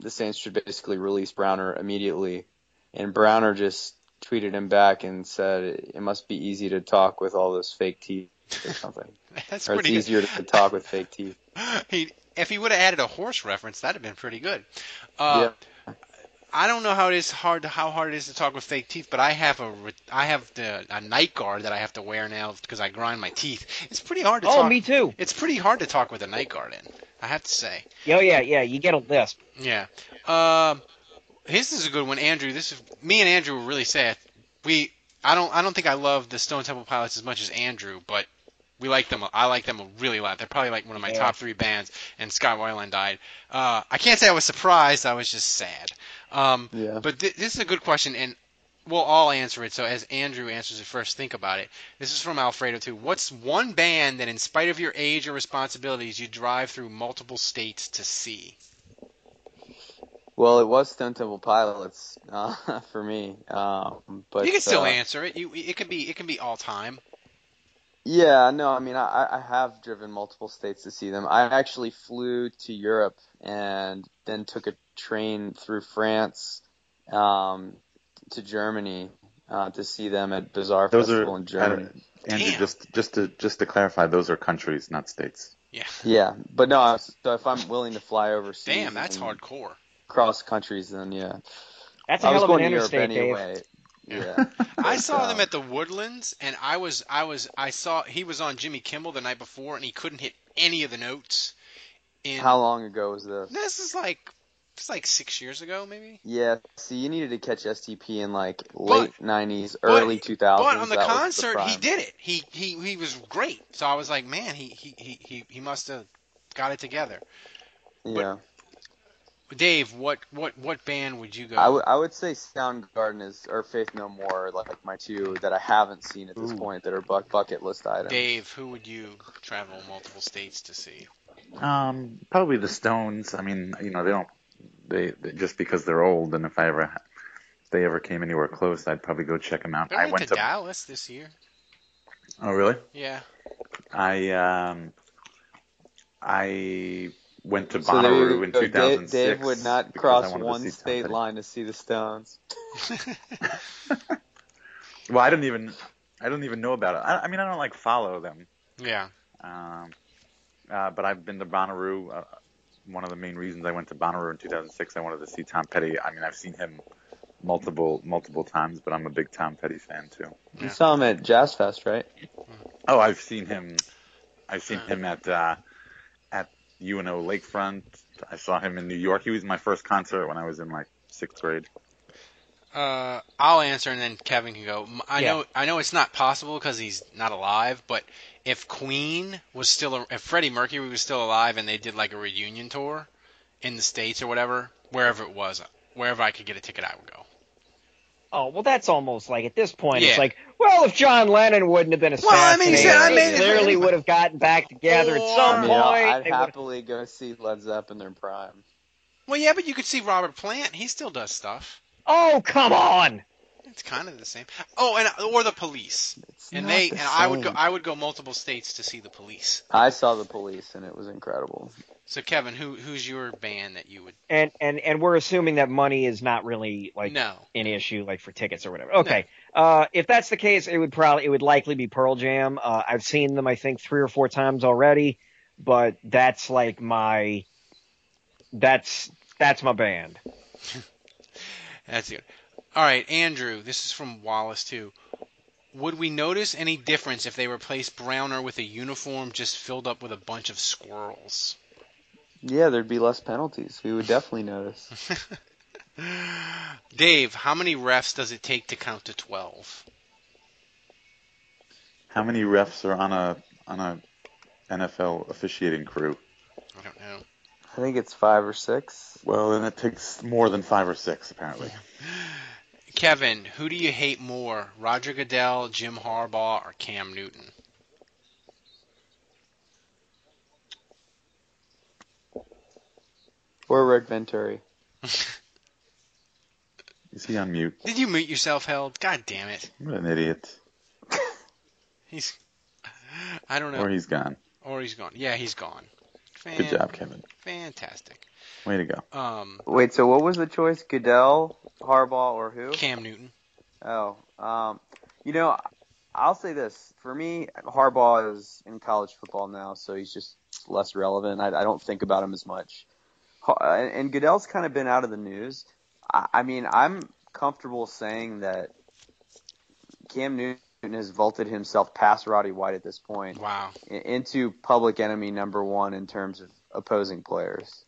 the Saints should basically release Browner immediately, and Browner just tweeted him back and said it must be easy to talk with all those fake teeth or something. That's or it's pretty good. easier to talk with fake teeth. he, if he would have added a horse reference, that'd have been pretty good. Uh, I don't know how it is hard to, how hard it is to talk with fake teeth, but I have a re- I have the, a night guard that I have to wear now because I grind my teeth. It's pretty hard to Oh, talk. me too. It's pretty hard to talk with a night guard in. I have to say. Oh yeah, yeah. You get a lisp. Yeah. Um, this is a good one, Andrew. This is me and Andrew were really sad. We I don't I don't think I love the Stone Temple Pilots as much as Andrew, but we like them. I like them really a really lot. They're probably like one of my Yeah. top three bands. And Scott Weiland died. Uh, I can't say I was surprised. I was just sad. Um, Yeah. but th- this is a good question, and we'll all answer it. So as Andrew answers it first, think about it. This is from Alfredo too. What's one band that, in spite of your age or responsibilities, you drive through multiple states to see? Well, it was Stone Temple Pilots uh, for me, um, but you can still uh, answer it. You it can be it can be all time. Yeah, no, I mean, I, I have driven multiple states to see them. I actually flew to Europe and then took a train through France um, to Germany uh, to see them at Bazaar Those Festival are in Germany. I- Andrew, Damn. just just to just to clarify, those are countries, not states. Yeah. Yeah, but no, so if I'm willing to fly overseas, Damn, that's hardcore. Cross countries, then yeah. That's a I was hell of an going to Europe interstate, Dave. anyway. Yeah. I saw uh, them at the Woodlands, and I was I was I saw he was on Jimmy Kimmel the night before, and he couldn't hit any of the notes. In How long ago was this? this is like it's like six years ago, maybe. Yeah, see, you needed to catch STP in like late '90s, but- early 2000s. But on the That was concert, he did it. He he he was great. So I was like, man, he he he he, he must have got it together. Yeah. Dave, what what what band would you go? I would say Soundgarden is or Faith No More like my two that I haven't seen at this Ooh. point that are buck, bucket list items. Dave, who would you travel multiple states to see? Um, probably the Stones. I mean, you know, they don't. They, they just because they're old, and if I ever, if they ever came anywhere close, I'd probably go check them out. They're I went to. Dallas this year. Oh, really? Yeah. I um, I went to So there Bonnaroo in go. Dave, 2006. Dave would not cross I wanted to one state Petty. line to see the Stones. Well, I don't even I don't even know about it. I, I mean, I don't like follow them. Yeah. Um, uh, but I've been to Bonnaroo. One of the main reasons I went to Bonnaroo in 2006, I wanted to see Tom Petty. I mean, I've seen him multiple multiple times, but I'm a big Tom Petty fan too. You saw him at Jazz Fest, right? Oh, I've seen him. I've seen him at uh, at UNO Lakefront. I saw him in New York. He was my first concert when I was in like sixth grade. Uh, I'll answer and then Kevin can go. M- I Yeah. know I know it's not possible because he's not alive, but if Queen was still, a- if Freddie Mercury was still alive and they did like a reunion tour in the states or whatever, wherever it was, wherever I could get a ticket, I would go. Oh well, that's almost like at this point, Yeah. it's like, well, if John Lennon wouldn't have been Well, I mean, assassinated, I mean, if- clearly would have gotten back together at some I mean, point. I'd They would've- happily go see Led Zeppelin in their prime. Well, yeah, but you could see Robert Plant. He still does stuff. Oh come on! It's kind of the same. Oh, and or the Police. and they the and I would go. I would go multiple states to see the Police. I saw the police and it was incredible. So Kevin, who who's your band that you would? And and and we're assuming that money is not really like No. an issue, like for tickets or whatever. Okay, uh, if that's the case, it would probably it would likely be Pearl Jam. Uh, I've seen them, I think, three or four times already, but that's like my that's that's my band. That's good. All right, Andrew. This is from Wallace too. Would we notice any difference if they replaced Browner with a uniform just filled up with a bunch of squirrels? Yeah, there'd be less penalties. We would definitely notice. Dave, how many refs does it take to count to twelve? How many refs are on a on a NFL officiating crew? I don't know. I think it's five or six. Well, then it takes more than five or six, apparently. Kevin, who do you hate more, Roger Goodell, Jim Harbaugh, or Cam Newton? Or Rick Venturi. Is he on mute? Did you mute yourself, Held? God damn it. What an idiot. He's. I don't know. Or he's gone. Or he's gone. Yeah, he's gone. Fan- Good job, Kevin. Fantastic. Way to go. Um, Wait, so what was the choice? Goodell, Harbaugh, or who? Cam Newton. Oh, um, you know, I'll say this. For me, Harbaugh is in college football now, so he's just less relevant. I, I don't think about him as much. And and Goodell's kind of been out of the news. I, I mean, I'm comfortable saying that Cam Newton has vaulted himself past Roddy White at this point Wow. into public enemy number one in terms of opposing players.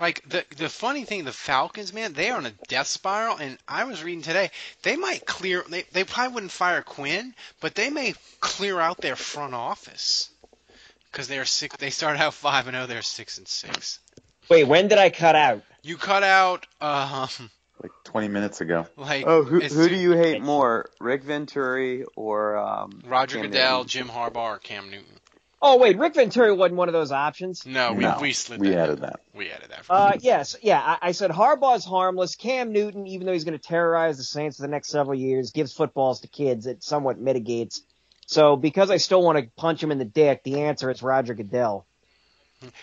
Like the the funny thing, the Falcons, man, they are on a death spiral. And I was reading today, they might clear. They they probably wouldn't fire Quinn, but they may clear out their front office because they're six. They started out five and zero. They're six and six. Wait, when did I cut out? You cut out um Like 20 minutes ago. like Oh, who, who do you hate more, Rick Venturi or um, Roger Cam Goodell, Newton? Jim Harbaugh, or Cam Newton? Oh wait, Rick Venturi wasn't one of those options. No, we No, we slid we that. added that. We added that. For Uh, yes, yeah. I, I said Harbaugh's harmless. Cam Newton, even though he's going to terrorize the Saints for the next several years, gives footballs to kids. It somewhat mitigates. So because I still want to punch him in the dick, the answer is Roger Goodell.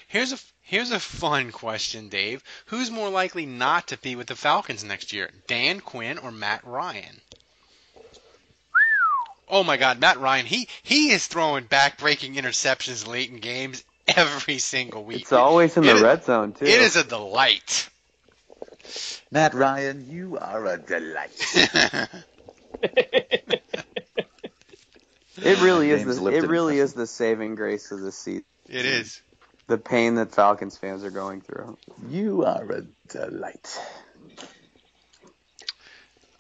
Here's a here's a fun question, Dave. Who's more likely not to be with the Falcons next year, Dan Quinn or Matt Ryan? Oh my God, Matt Ryan. He he is throwing back-breaking interceptions late in games every single week. It's always in the It is- red zone too. It is a delight. Matt Ryan, you are a delight. It really is the it really is the saving grace of the season. It is. The pain that Falcons fans are going through. You are a delight.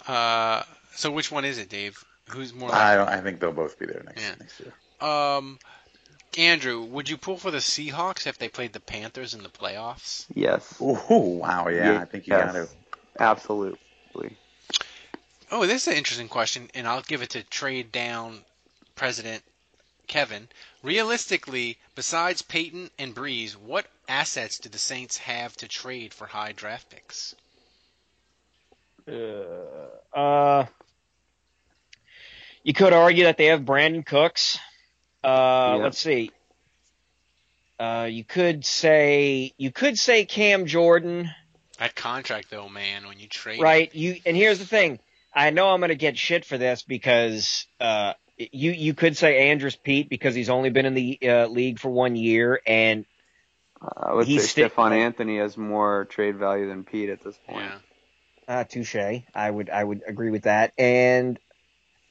Uh, so which one is it, Dave? Who's more I don't, I think they'll both be there next, Yeah. next year. Um, Andrew, would you pull for the Seahawks if they played the Panthers in the playoffs? Yes. Oh, wow, yeah, I think you Yes. got to. Absolutely. Oh, this is an interesting question, and I'll give it to trade down President Kevin. Realistically, besides Payton and Brees, what assets do the Saints have to trade for high draft picks? Uh, uh, you could argue that they have Brandin Cooks. Uh, Yeah. let's see. Uh, you could say you could say Cam Jordan, That contract, though, man, when you trade, right? You and here's the thing. I know I'm going to get shit for this because uh, you you could say Andrus Peat because he's only been in the uh, league for one year, and I would He's say sti- Stephone Anthony has more trade value than Peat at this point. Yeah. Uh, touche. I would I would agree with that. And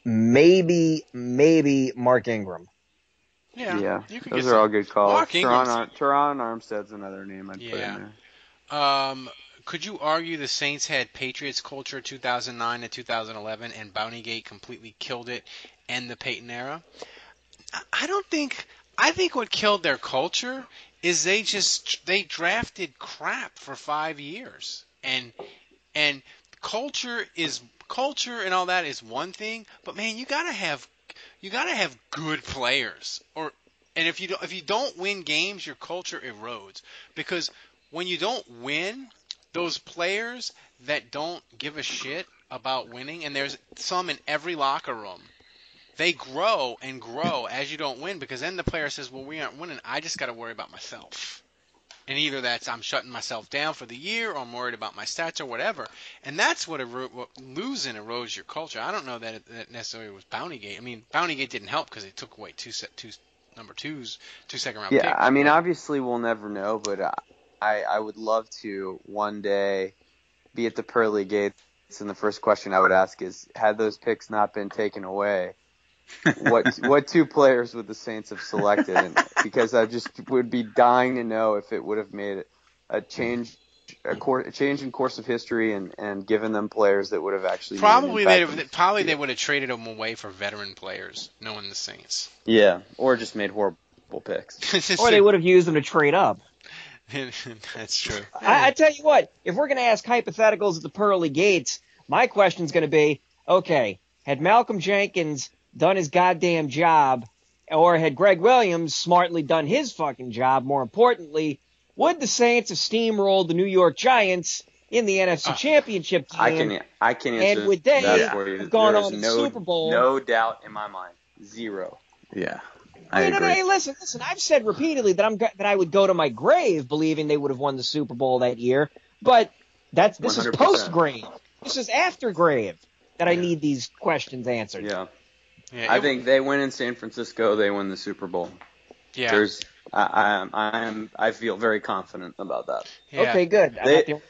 maybe maybe Mark Ingram. Yeah, yeah, you those are some- all good calls. Mark Ingram's- Terron, Terron Armstead's another name I'd put in there. Um, could you argue the Saints had Patriots culture 2009 to 2011 and Bountygate completely killed it and the Payton era? I- don't think. I think what killed their culture is they just they drafted crap for five years and and culture is culture and all that is one thing, but man, you gotta have you gotta have good players or and if you don't, if you don't win games, your culture erodes because when you don't win, those players that don't give a shit about winning, and there's some in every locker room, they grow and grow as you don't win because then the player says, "Well, we aren't winning. I just got to worry about myself." And either that's I'm shutting myself down for the year, or I'm worried about my stats, or whatever. And that's what, ero- what losing erodes your culture. I don't know that it that necessarily was Bountygate. I mean, Bountygate didn't help because it took away two set two number twos, two second round picks. Yeah, picks. I mean, obviously we'll never know, but uh, I I would love to one day be at the pearly gates, and the first question I would ask is, had those picks not been taken away, what what two players would the Saints have selected? And, because I just would be dying to know if it would have made a change. A, cour a change in course of history and, and given them players that would have actually Probably they in- probably they would have traded them away for veteran players, knowing the Saints. yeah or just made horrible picks Or they would have used them to trade up. That's true. I, I tell you what, if we're going to ask hypotheticals at the pearly gates, my question's going to be, okay, had Malcolm Jenkins done his goddamn job, or had Gregg Williams smartly done his fucking job, more importantly, would the Saints have steamrolled the New York Giants in the NFC ah, Championship game? I can I can answer and would they that for you. have gone on to the no, Super Bowl? No doubt in my mind. Zero. Yeah. I mean, hey, listen, listen. I've said repeatedly that I'm that I would go to my grave believing they would have won the Super Bowl that year, but that's this is 100%. post grave. This is after grave that I need these questions answered. Yeah. Yeah, I it- think they win in San Francisco. They win the Super Bowl. Yeah. There's, I, I, I am, I feel very confident about that. Yeah. Okay, good. They, the-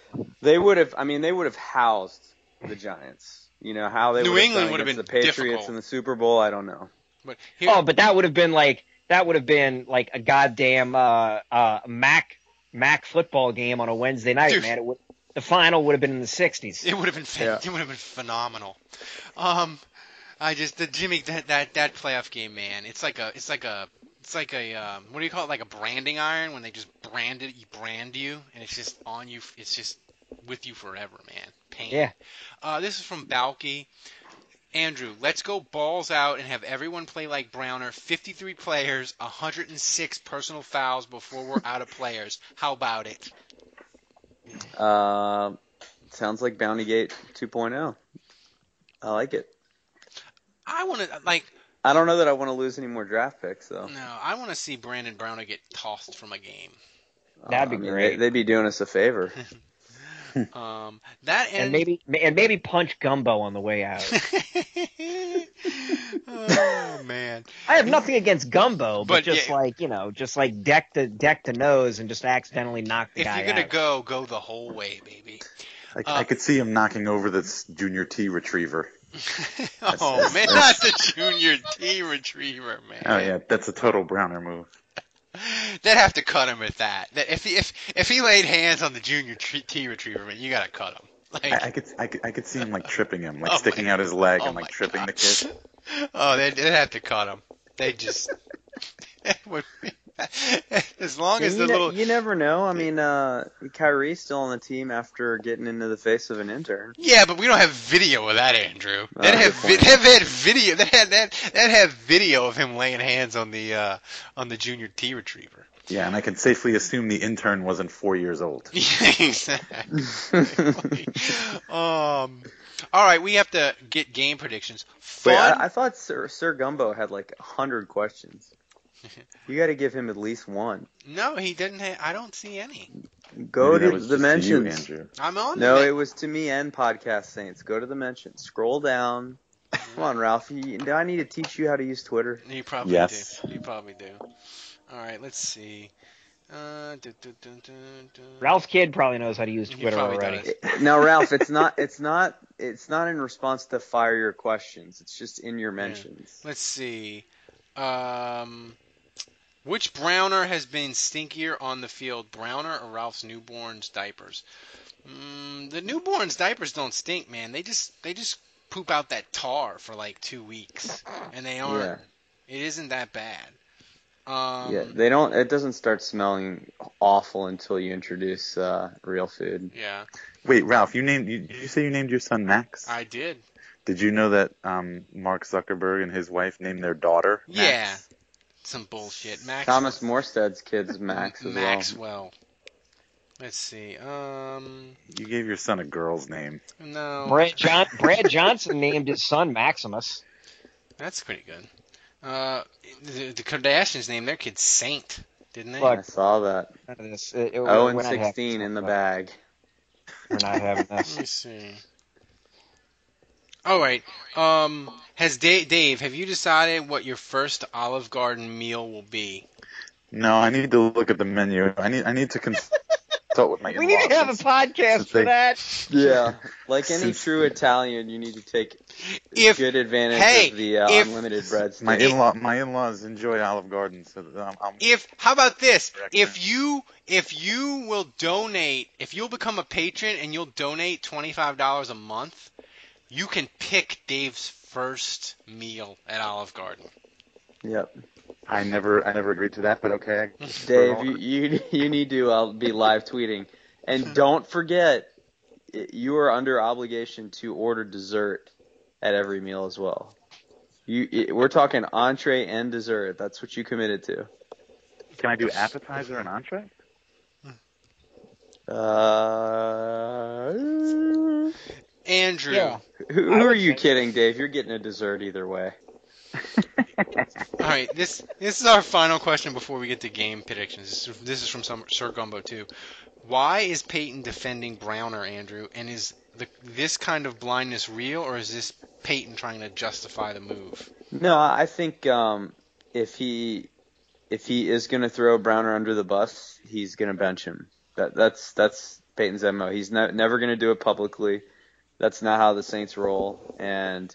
they would have. I mean, they would have housed the Giants. You know how they New would have England would have been the Patriots difficult. in the Super Bowl. I don't know. But here, oh, but that would have been like that would have been like a goddamn uh, uh, Mac Mac football game on a Wednesday night, Dude. man. It would, the final would have been in the '60s. it would have been fan- Yeah. it would have been phenomenal. Um, I just the Jimmy that that that playoff game, man. It's like a it's like a it's like a um, what do you call it? Like a branding iron when they just brand it, you brand you, and it's just on you. It's just with you forever, man. Pain. Yeah. Uh, this is from Balky. Andrew, let's go balls out and have everyone play like Browner. 53 players, 106 personal fouls before we're out of players. How about it? Uh, sounds like Bounty Gate 2.0. I like it. I want to like I don't know that I want to lose any more draft picks though. no, I want to see Brandon Browner get tossed from a game. That'd be I mean, great. They, they'd be doing us a favor. Um, that and and, maybe and maybe punch Gumbo on the way out. oh man, I have nothing against Gumbo, but, But, just yeah. like you know, just like deck to deck to nose and just accidentally knock the if guy If you're gonna out. go, go the whole way, baby. I, Uh, I could see him knocking over this junior T retriever. oh man, not the junior T retriever, man. Oh yeah, that's a total Browner move. They'd have to cut him at that. That if he if if he laid hands on the junior T retriever, man, you gotta cut him. Like, I, I could I could I could see him like tripping him, like Oh sticking out his leg oh and like tripping the kid. oh, they'd, they'd have to cut him. They just it would be- as long And as you, the ne- little you never know. I mean, uh, Khiry's still on the team after getting into the face of an intern. Yeah, but we don't have video of that, Andrew. Oh, That have vi- point. that had video. That had that that have video of him laying hands on the uh on the junior T retriever. Yeah, and I can safely assume the intern wasn't four years old. exactly. um. All right, we have to get game predictions. Fun. Wait, I, I thought Sir, Sir Gumbo had like a hundred questions. You got to give him at least one. no, he didn't. Ha- I don't see any. Go Maybe to the just to you, mentions. I'm on. No, the it was to me and Podcast Saints. Go to the mentions. Scroll down. Come on, Ralph. You, do I need to teach you how to use Twitter? You probably Yes. do. You probably do. All right, let's see. Uh, du- du- du- du- du- Ralph Kidd probably knows how to use Twitter already. does. No, Ralph, it's not. It's not. It's not in response to fire your questions. It's just in your mentions. Let's see. Um, which Browner has been stinkier on the field, Browner or Ralph's newborn's diapers? Mm, the newborn's diapers don't stink, man. They just they just poop out that tar for like two weeks, and they aren't. Yeah. It isn't that bad. Um, Yeah, they don't. It doesn't start smelling awful until you introduce uh, real food. Yeah, Wait, Ralph, you named you, did you say you named your son Max? I did. Did you know that um, Mark Zuckerberg and his wife named their daughter? Max? Yeah, some bullshit. Max Thomas Morstead's kid's Max as Maxwell. Let's see. Um, You gave your son a girl's name. no. Brad, John, Brad Johnson named his son Maximus. That's pretty good. Uh, the, the Kardashians named their kid Saint, didn't they? well. I saw that. None of this. It, it, Oh and sixteen in the bag. We're not having Let me see. All right. Um, has Dave, Dave, have you decided what your first Olive Garden meal will be? No, I need to look at the menu. I need I need to consult with my We need to have a podcast Since for that. Yeah, like any Since- true Italian, you need to take If good advantage hey, of the uh, if- unlimited breads. My in-law my in-laws enjoy Olive Garden, so um, I'm, if how about this? Correct, If you if you will donate, if you'll become a patron and you'll donate twenty five dollars a month, you can pick Dave's first meal at Olive Garden. Yep, I never I never agreed to that, but okay. Dave, you you, you need to uh, be live tweeting, and don't forget, you are under obligation to order dessert at every meal as well. You, i- we're talking entree and dessert. That's what you committed to. Can I do appetizer and entree? Uh, who, Andrew, Yeah. who I are you kidding, Dave? You're getting a dessert either way. All right, this this is our final question before we get to game predictions. This is, this is from some Sir Gumbo too. Why is Payton defending Browner, Andrew? And is the, this kind of blindness real, or is this Payton trying to justify the move? No, I think um, if he if he is going to throw Browner under the bus, he's going to bench him. That that's that's Payton's mo. He's ne- never going to do it publicly. That's not how the Saints roll. And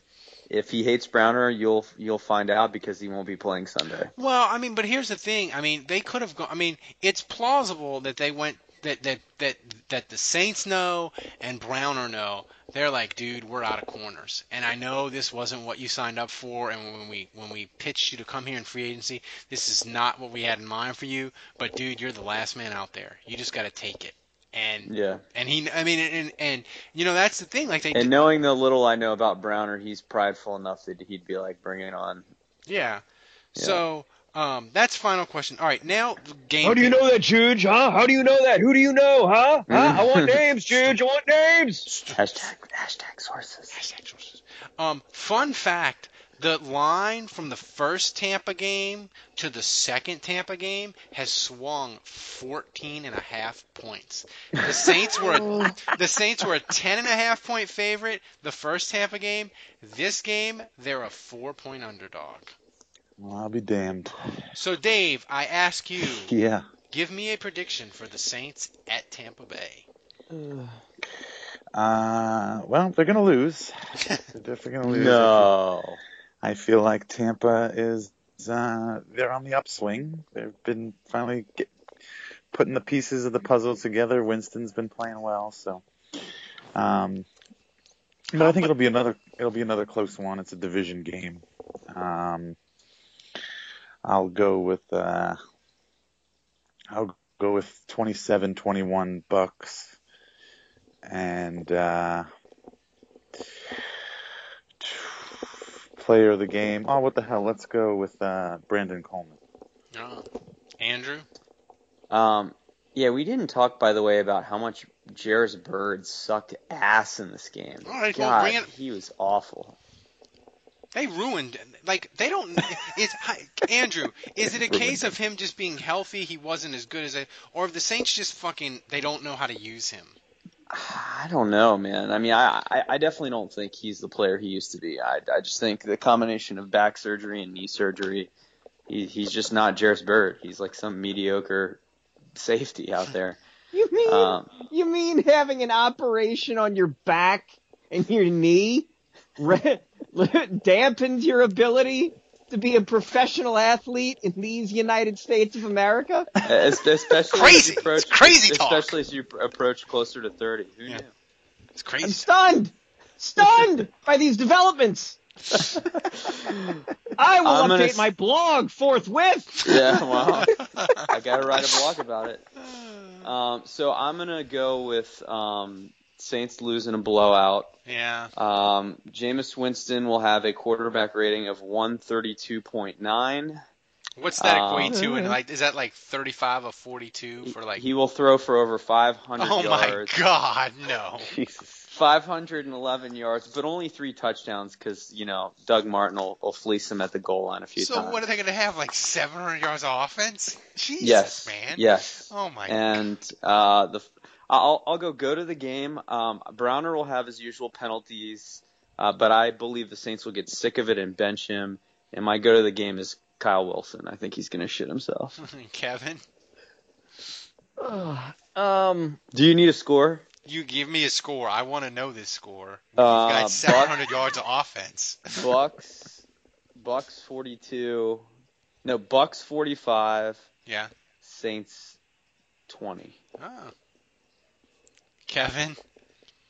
if he hates Browner, you'll you'll find out because he won't be playing Sunday. Well, I mean, but here's the thing. I mean, they could have gone. I mean, it's plausible that they went that that that that the Saints know and Browner know. They're like, dude, we're out of corners, and I know this wasn't what you signed up for. And when we when we pitched you to come here in free agency, this is not what we had in mind for you. But dude, you're the last man out there. You just got to take it. And Yeah. and he, I mean, and and you know that's the thing. Like they, And knowing the little I know about Browner, he's prideful enough that he'd be like, bring it on. yeah. Yeah. So um, that's final question. All right, now game. How do you know that, Juge? Huh? How do you know that? Who do you know? Huh? Huh? I want names, Juge. I want names. Hashtag hashtag sources. Hashtag sources. Um, fun fact: the line from the first Tampa game to the second Tampa game has swung 14 and a half points. The Saints were a, the Saints were a 10 and a half point favorite the first Tampa game. This game, they're a four point underdog. Well, I'll be damned. So, Dave, I ask you, Yeah. give me a prediction for the Saints at Tampa Bay. Uh, well, they're gonna lose. They're definitely gonna lose. No. I feel like Tampa is uh, they're on the upswing. They've been finally get, putting the pieces of the puzzle together. Winston's been playing well, so. Um, but I think it'll be another it'll be another close one. It's a division game. Um, I'll go with uh, I'll go with 27-21 Bucks, and uh, player of the game. Oh, what the hell? Let's go with uh, Brandon Coleman. Oh. Andrew? Um, yeah, we didn't talk, by the way, about how much Jairus Byrd sucked ass in this game. All right, well, God, bring it- he was awful. They ruined like they don't. Is Andrew? Is it a case of him just being healthy? He wasn't as good as it, or if the Saints just fucking they don't know how to use him? I don't know, man. I mean, I, I, I definitely don't think he's the player he used to be. I, I just think the combination of back surgery and knee surgery, he, he's just not Jairus Byrd. He's like some mediocre safety out there. You mean Um, you mean having an operation on your back and your knee re- dampens your ability to be a professional athlete in these United States of America? Especially Crazy. As you approach, It's crazy talk. Especially as you approach closer to 30. Who knew? It's crazy. I'm stunned, stunned by these developments. I will I'm update s- my blog forthwith. Yeah, well, I gotta write a blog about it. Um, so I'm gonna go with um, Saints losing a blowout. Yeah. Um, Jameis Winston will have a quarterback rating of 132.9. What's that Um, equate to? And like, is that like 35 of 42 for like? He will throw for over 500 oh my. God, no. Jesus. 511 yards, but only three touchdowns because you know Doug Martin will, will fleece him at the goal line a few So times. So what are they going to have? Like 700 yards of offense? Jesus, yes, man. yes. Oh my. God. And uh, the I'll I'll go go to the game. Um, Browner will have his usual penalties, uh, but I believe the Saints will get sick of it and bench him. And my go to the game is Kyle Wilson. I think he's going to shit himself. Kevin, um, Do you need a score? you give me a score. I want to know this score. You've Uh, got Buck- 700 yards of offense. Bucks, Bucks 42. No, Bucks 45. Yeah. Saints 20. Oh. Kevin,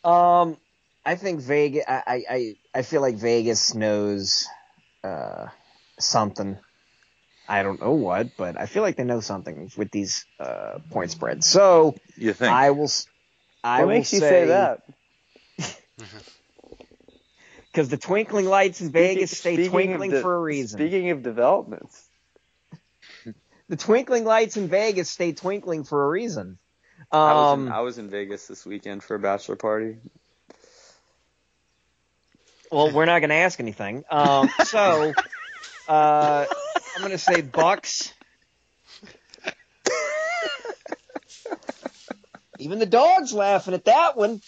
Um, I think Vegas. I, I, I, I feel like Vegas knows uh, something. I don't know what, but I feel like they know something with these uh, point spreads. So You think? I will. s- I what will makes you say that? Because the twinkling lights in Vegas stay Speaking of twinkling de- for a reason. Speaking of developments, the twinkling lights in Vegas stay twinkling for a reason. I, was in, Um, I was in Vegas this weekend for a bachelor party. well, we're not going to ask anything. Um, so uh, I'm going to say Bucks. Even the dog's laughing at that one.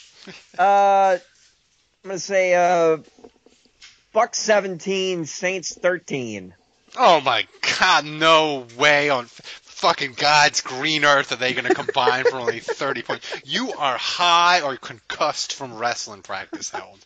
Uh, I'm going to say uh, Bucks 17, Saints 13. Oh my God, no way on f- fucking God's green earth are they going to combine for only 30 points. You are high or concussed from wrestling practice, Held.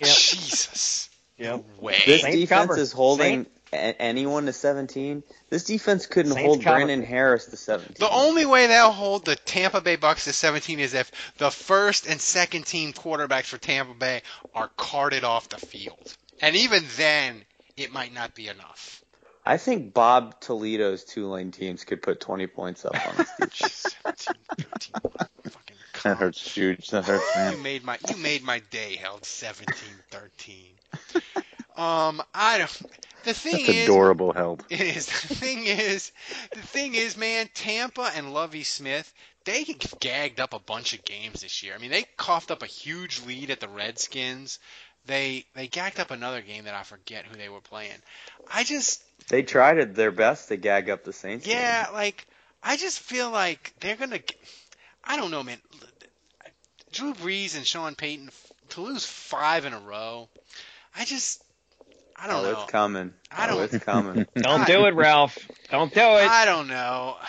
Jesus. Yep. No way. This Saints defense cover. is holding a- anyone to 17. This defense couldn't Saints hold cover. Brandon Harris to 17. The only way they'll hold the Tampa Bay Bucks to 17 is if the first and second team quarterbacks for Tampa Bay are carted off the field. And even then, it might not be enough. I think Bob Toledo's Tulane teams could put 20 points up on this defense. 17, 13, fucking That hurts huge. That hurts, You made my you made my day, held 17-13. Um, I don't. The thing That's is, adorable, held. It is. The thing is, the thing is, man, Tampa and Lovie Smith, they gagged up a bunch of games this year. I mean, they coughed up a huge lead at the Redskins. They they gagged up another game that I forget who they were playing. I just they tried their best to gag up the Saints. game. yeah, like I just feel like they're gonna. I don't know, man. Drew Brees and Sean Payton to lose five in a row. I just I don't oh, know. Oh, it's coming. I oh, don't- know. it's coming. Don't do it, Ralph. Don't do it. I don't know.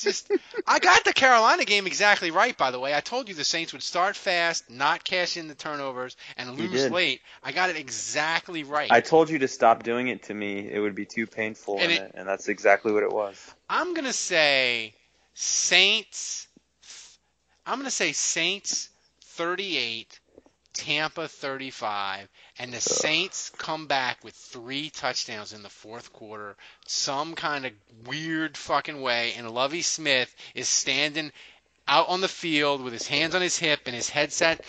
It's just I got the Carolina game exactly right. By the way, I told you the Saints would start fast, not cash in the turnovers, and lose did. late. I got it exactly right. I told you to stop doing it to me. It would be too painful, And and, it- it, and that's exactly what it was. I'm gonna say Saints. I'm gonna say Saints 38, Tampa 35, and the Saints come back with three touchdowns in the fourth quarter, some kind of weird fucking way, and Lovie Smith is standing out on the field with his hands on his hip and his headset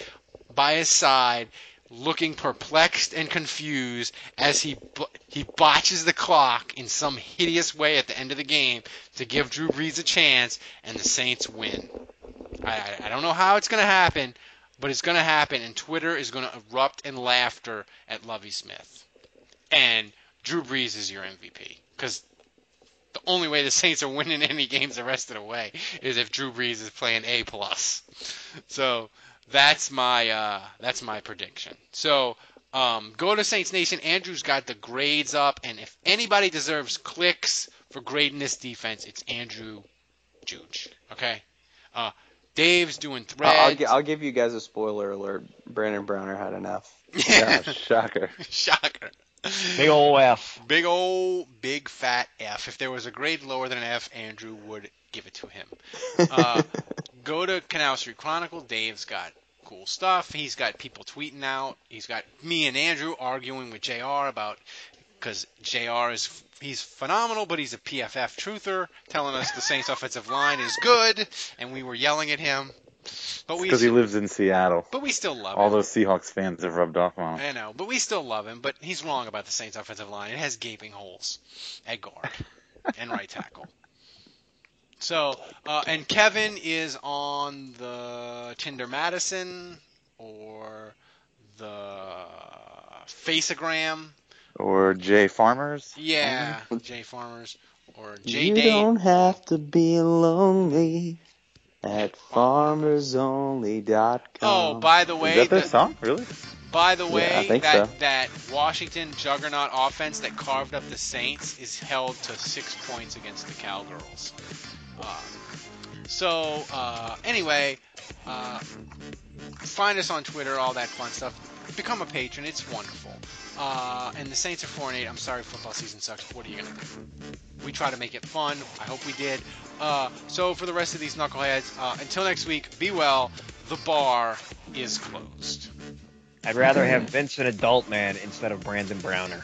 by his side, looking perplexed and confused as he he botches the clock in some hideous way at the end of the game to give Drew Brees a chance, and the Saints win. I, I, I don't know how it's going to happen, but it's going to happen, and Twitter is going to erupt in laughter at Lovie Smith. And Drew Brees is your MVP because the only way the Saints are winning any games the rest of the way is if Drew Brees is playing A plus. So that's my uh, that's my prediction. So um, go to Saints Nation. Andrew's got the grades up, and if anybody deserves clicks for grading this defense, it's Andrew Juge. Okay. Uh, Dave's doing I'll, threads. I'll, gi- I'll give you guys a spoiler alert. Brandon Browner had an F. Yeah, shocker. Shocker. Big ol' F. Big old big fat F. If there was a grade lower than an F, Andrew would give it to him. Uh, go to Canal Street Chronicle. Dave's got cool stuff. He's got people tweeting out. He's got me and Andrew arguing with Jr. about because Jr. is he's phenomenal, but he's a PFF truther, telling us the Saints offensive line is good, and we were yelling at him. But we Because he lives in Seattle. but we still love All him. All those Seahawks fans have rubbed off on him. I know, but we still love him. But he's wrong about the Saints' offensive line. It has gaping holes at guard and right tackle. So, uh, and Kevin is on the Tinder Madison or the Faceagram. Or Jay Farmers. Yeah, Jay Farmers or Jay you Dave. don't have to be lonely at farmersonly.com. Oh, by the way, Is that their the- song? Really? By the Yeah, way, think that so. that Washington juggernaut offense that carved up the Saints is held to six points against the Cowgirls. Uh, so uh, anyway, uh, find us on Twitter, all that fun stuff. Become a patron; it's wonderful. Uh, and the Saints are four and eight. I'm sorry, football season sucks. What are you gonna do? We try to make it fun. I hope we did. Uh, so for the rest of these knuckleheads, uh, until next week, be well. The bar is closed. I'd rather have Vincent Adult Man instead of Brandon Browner.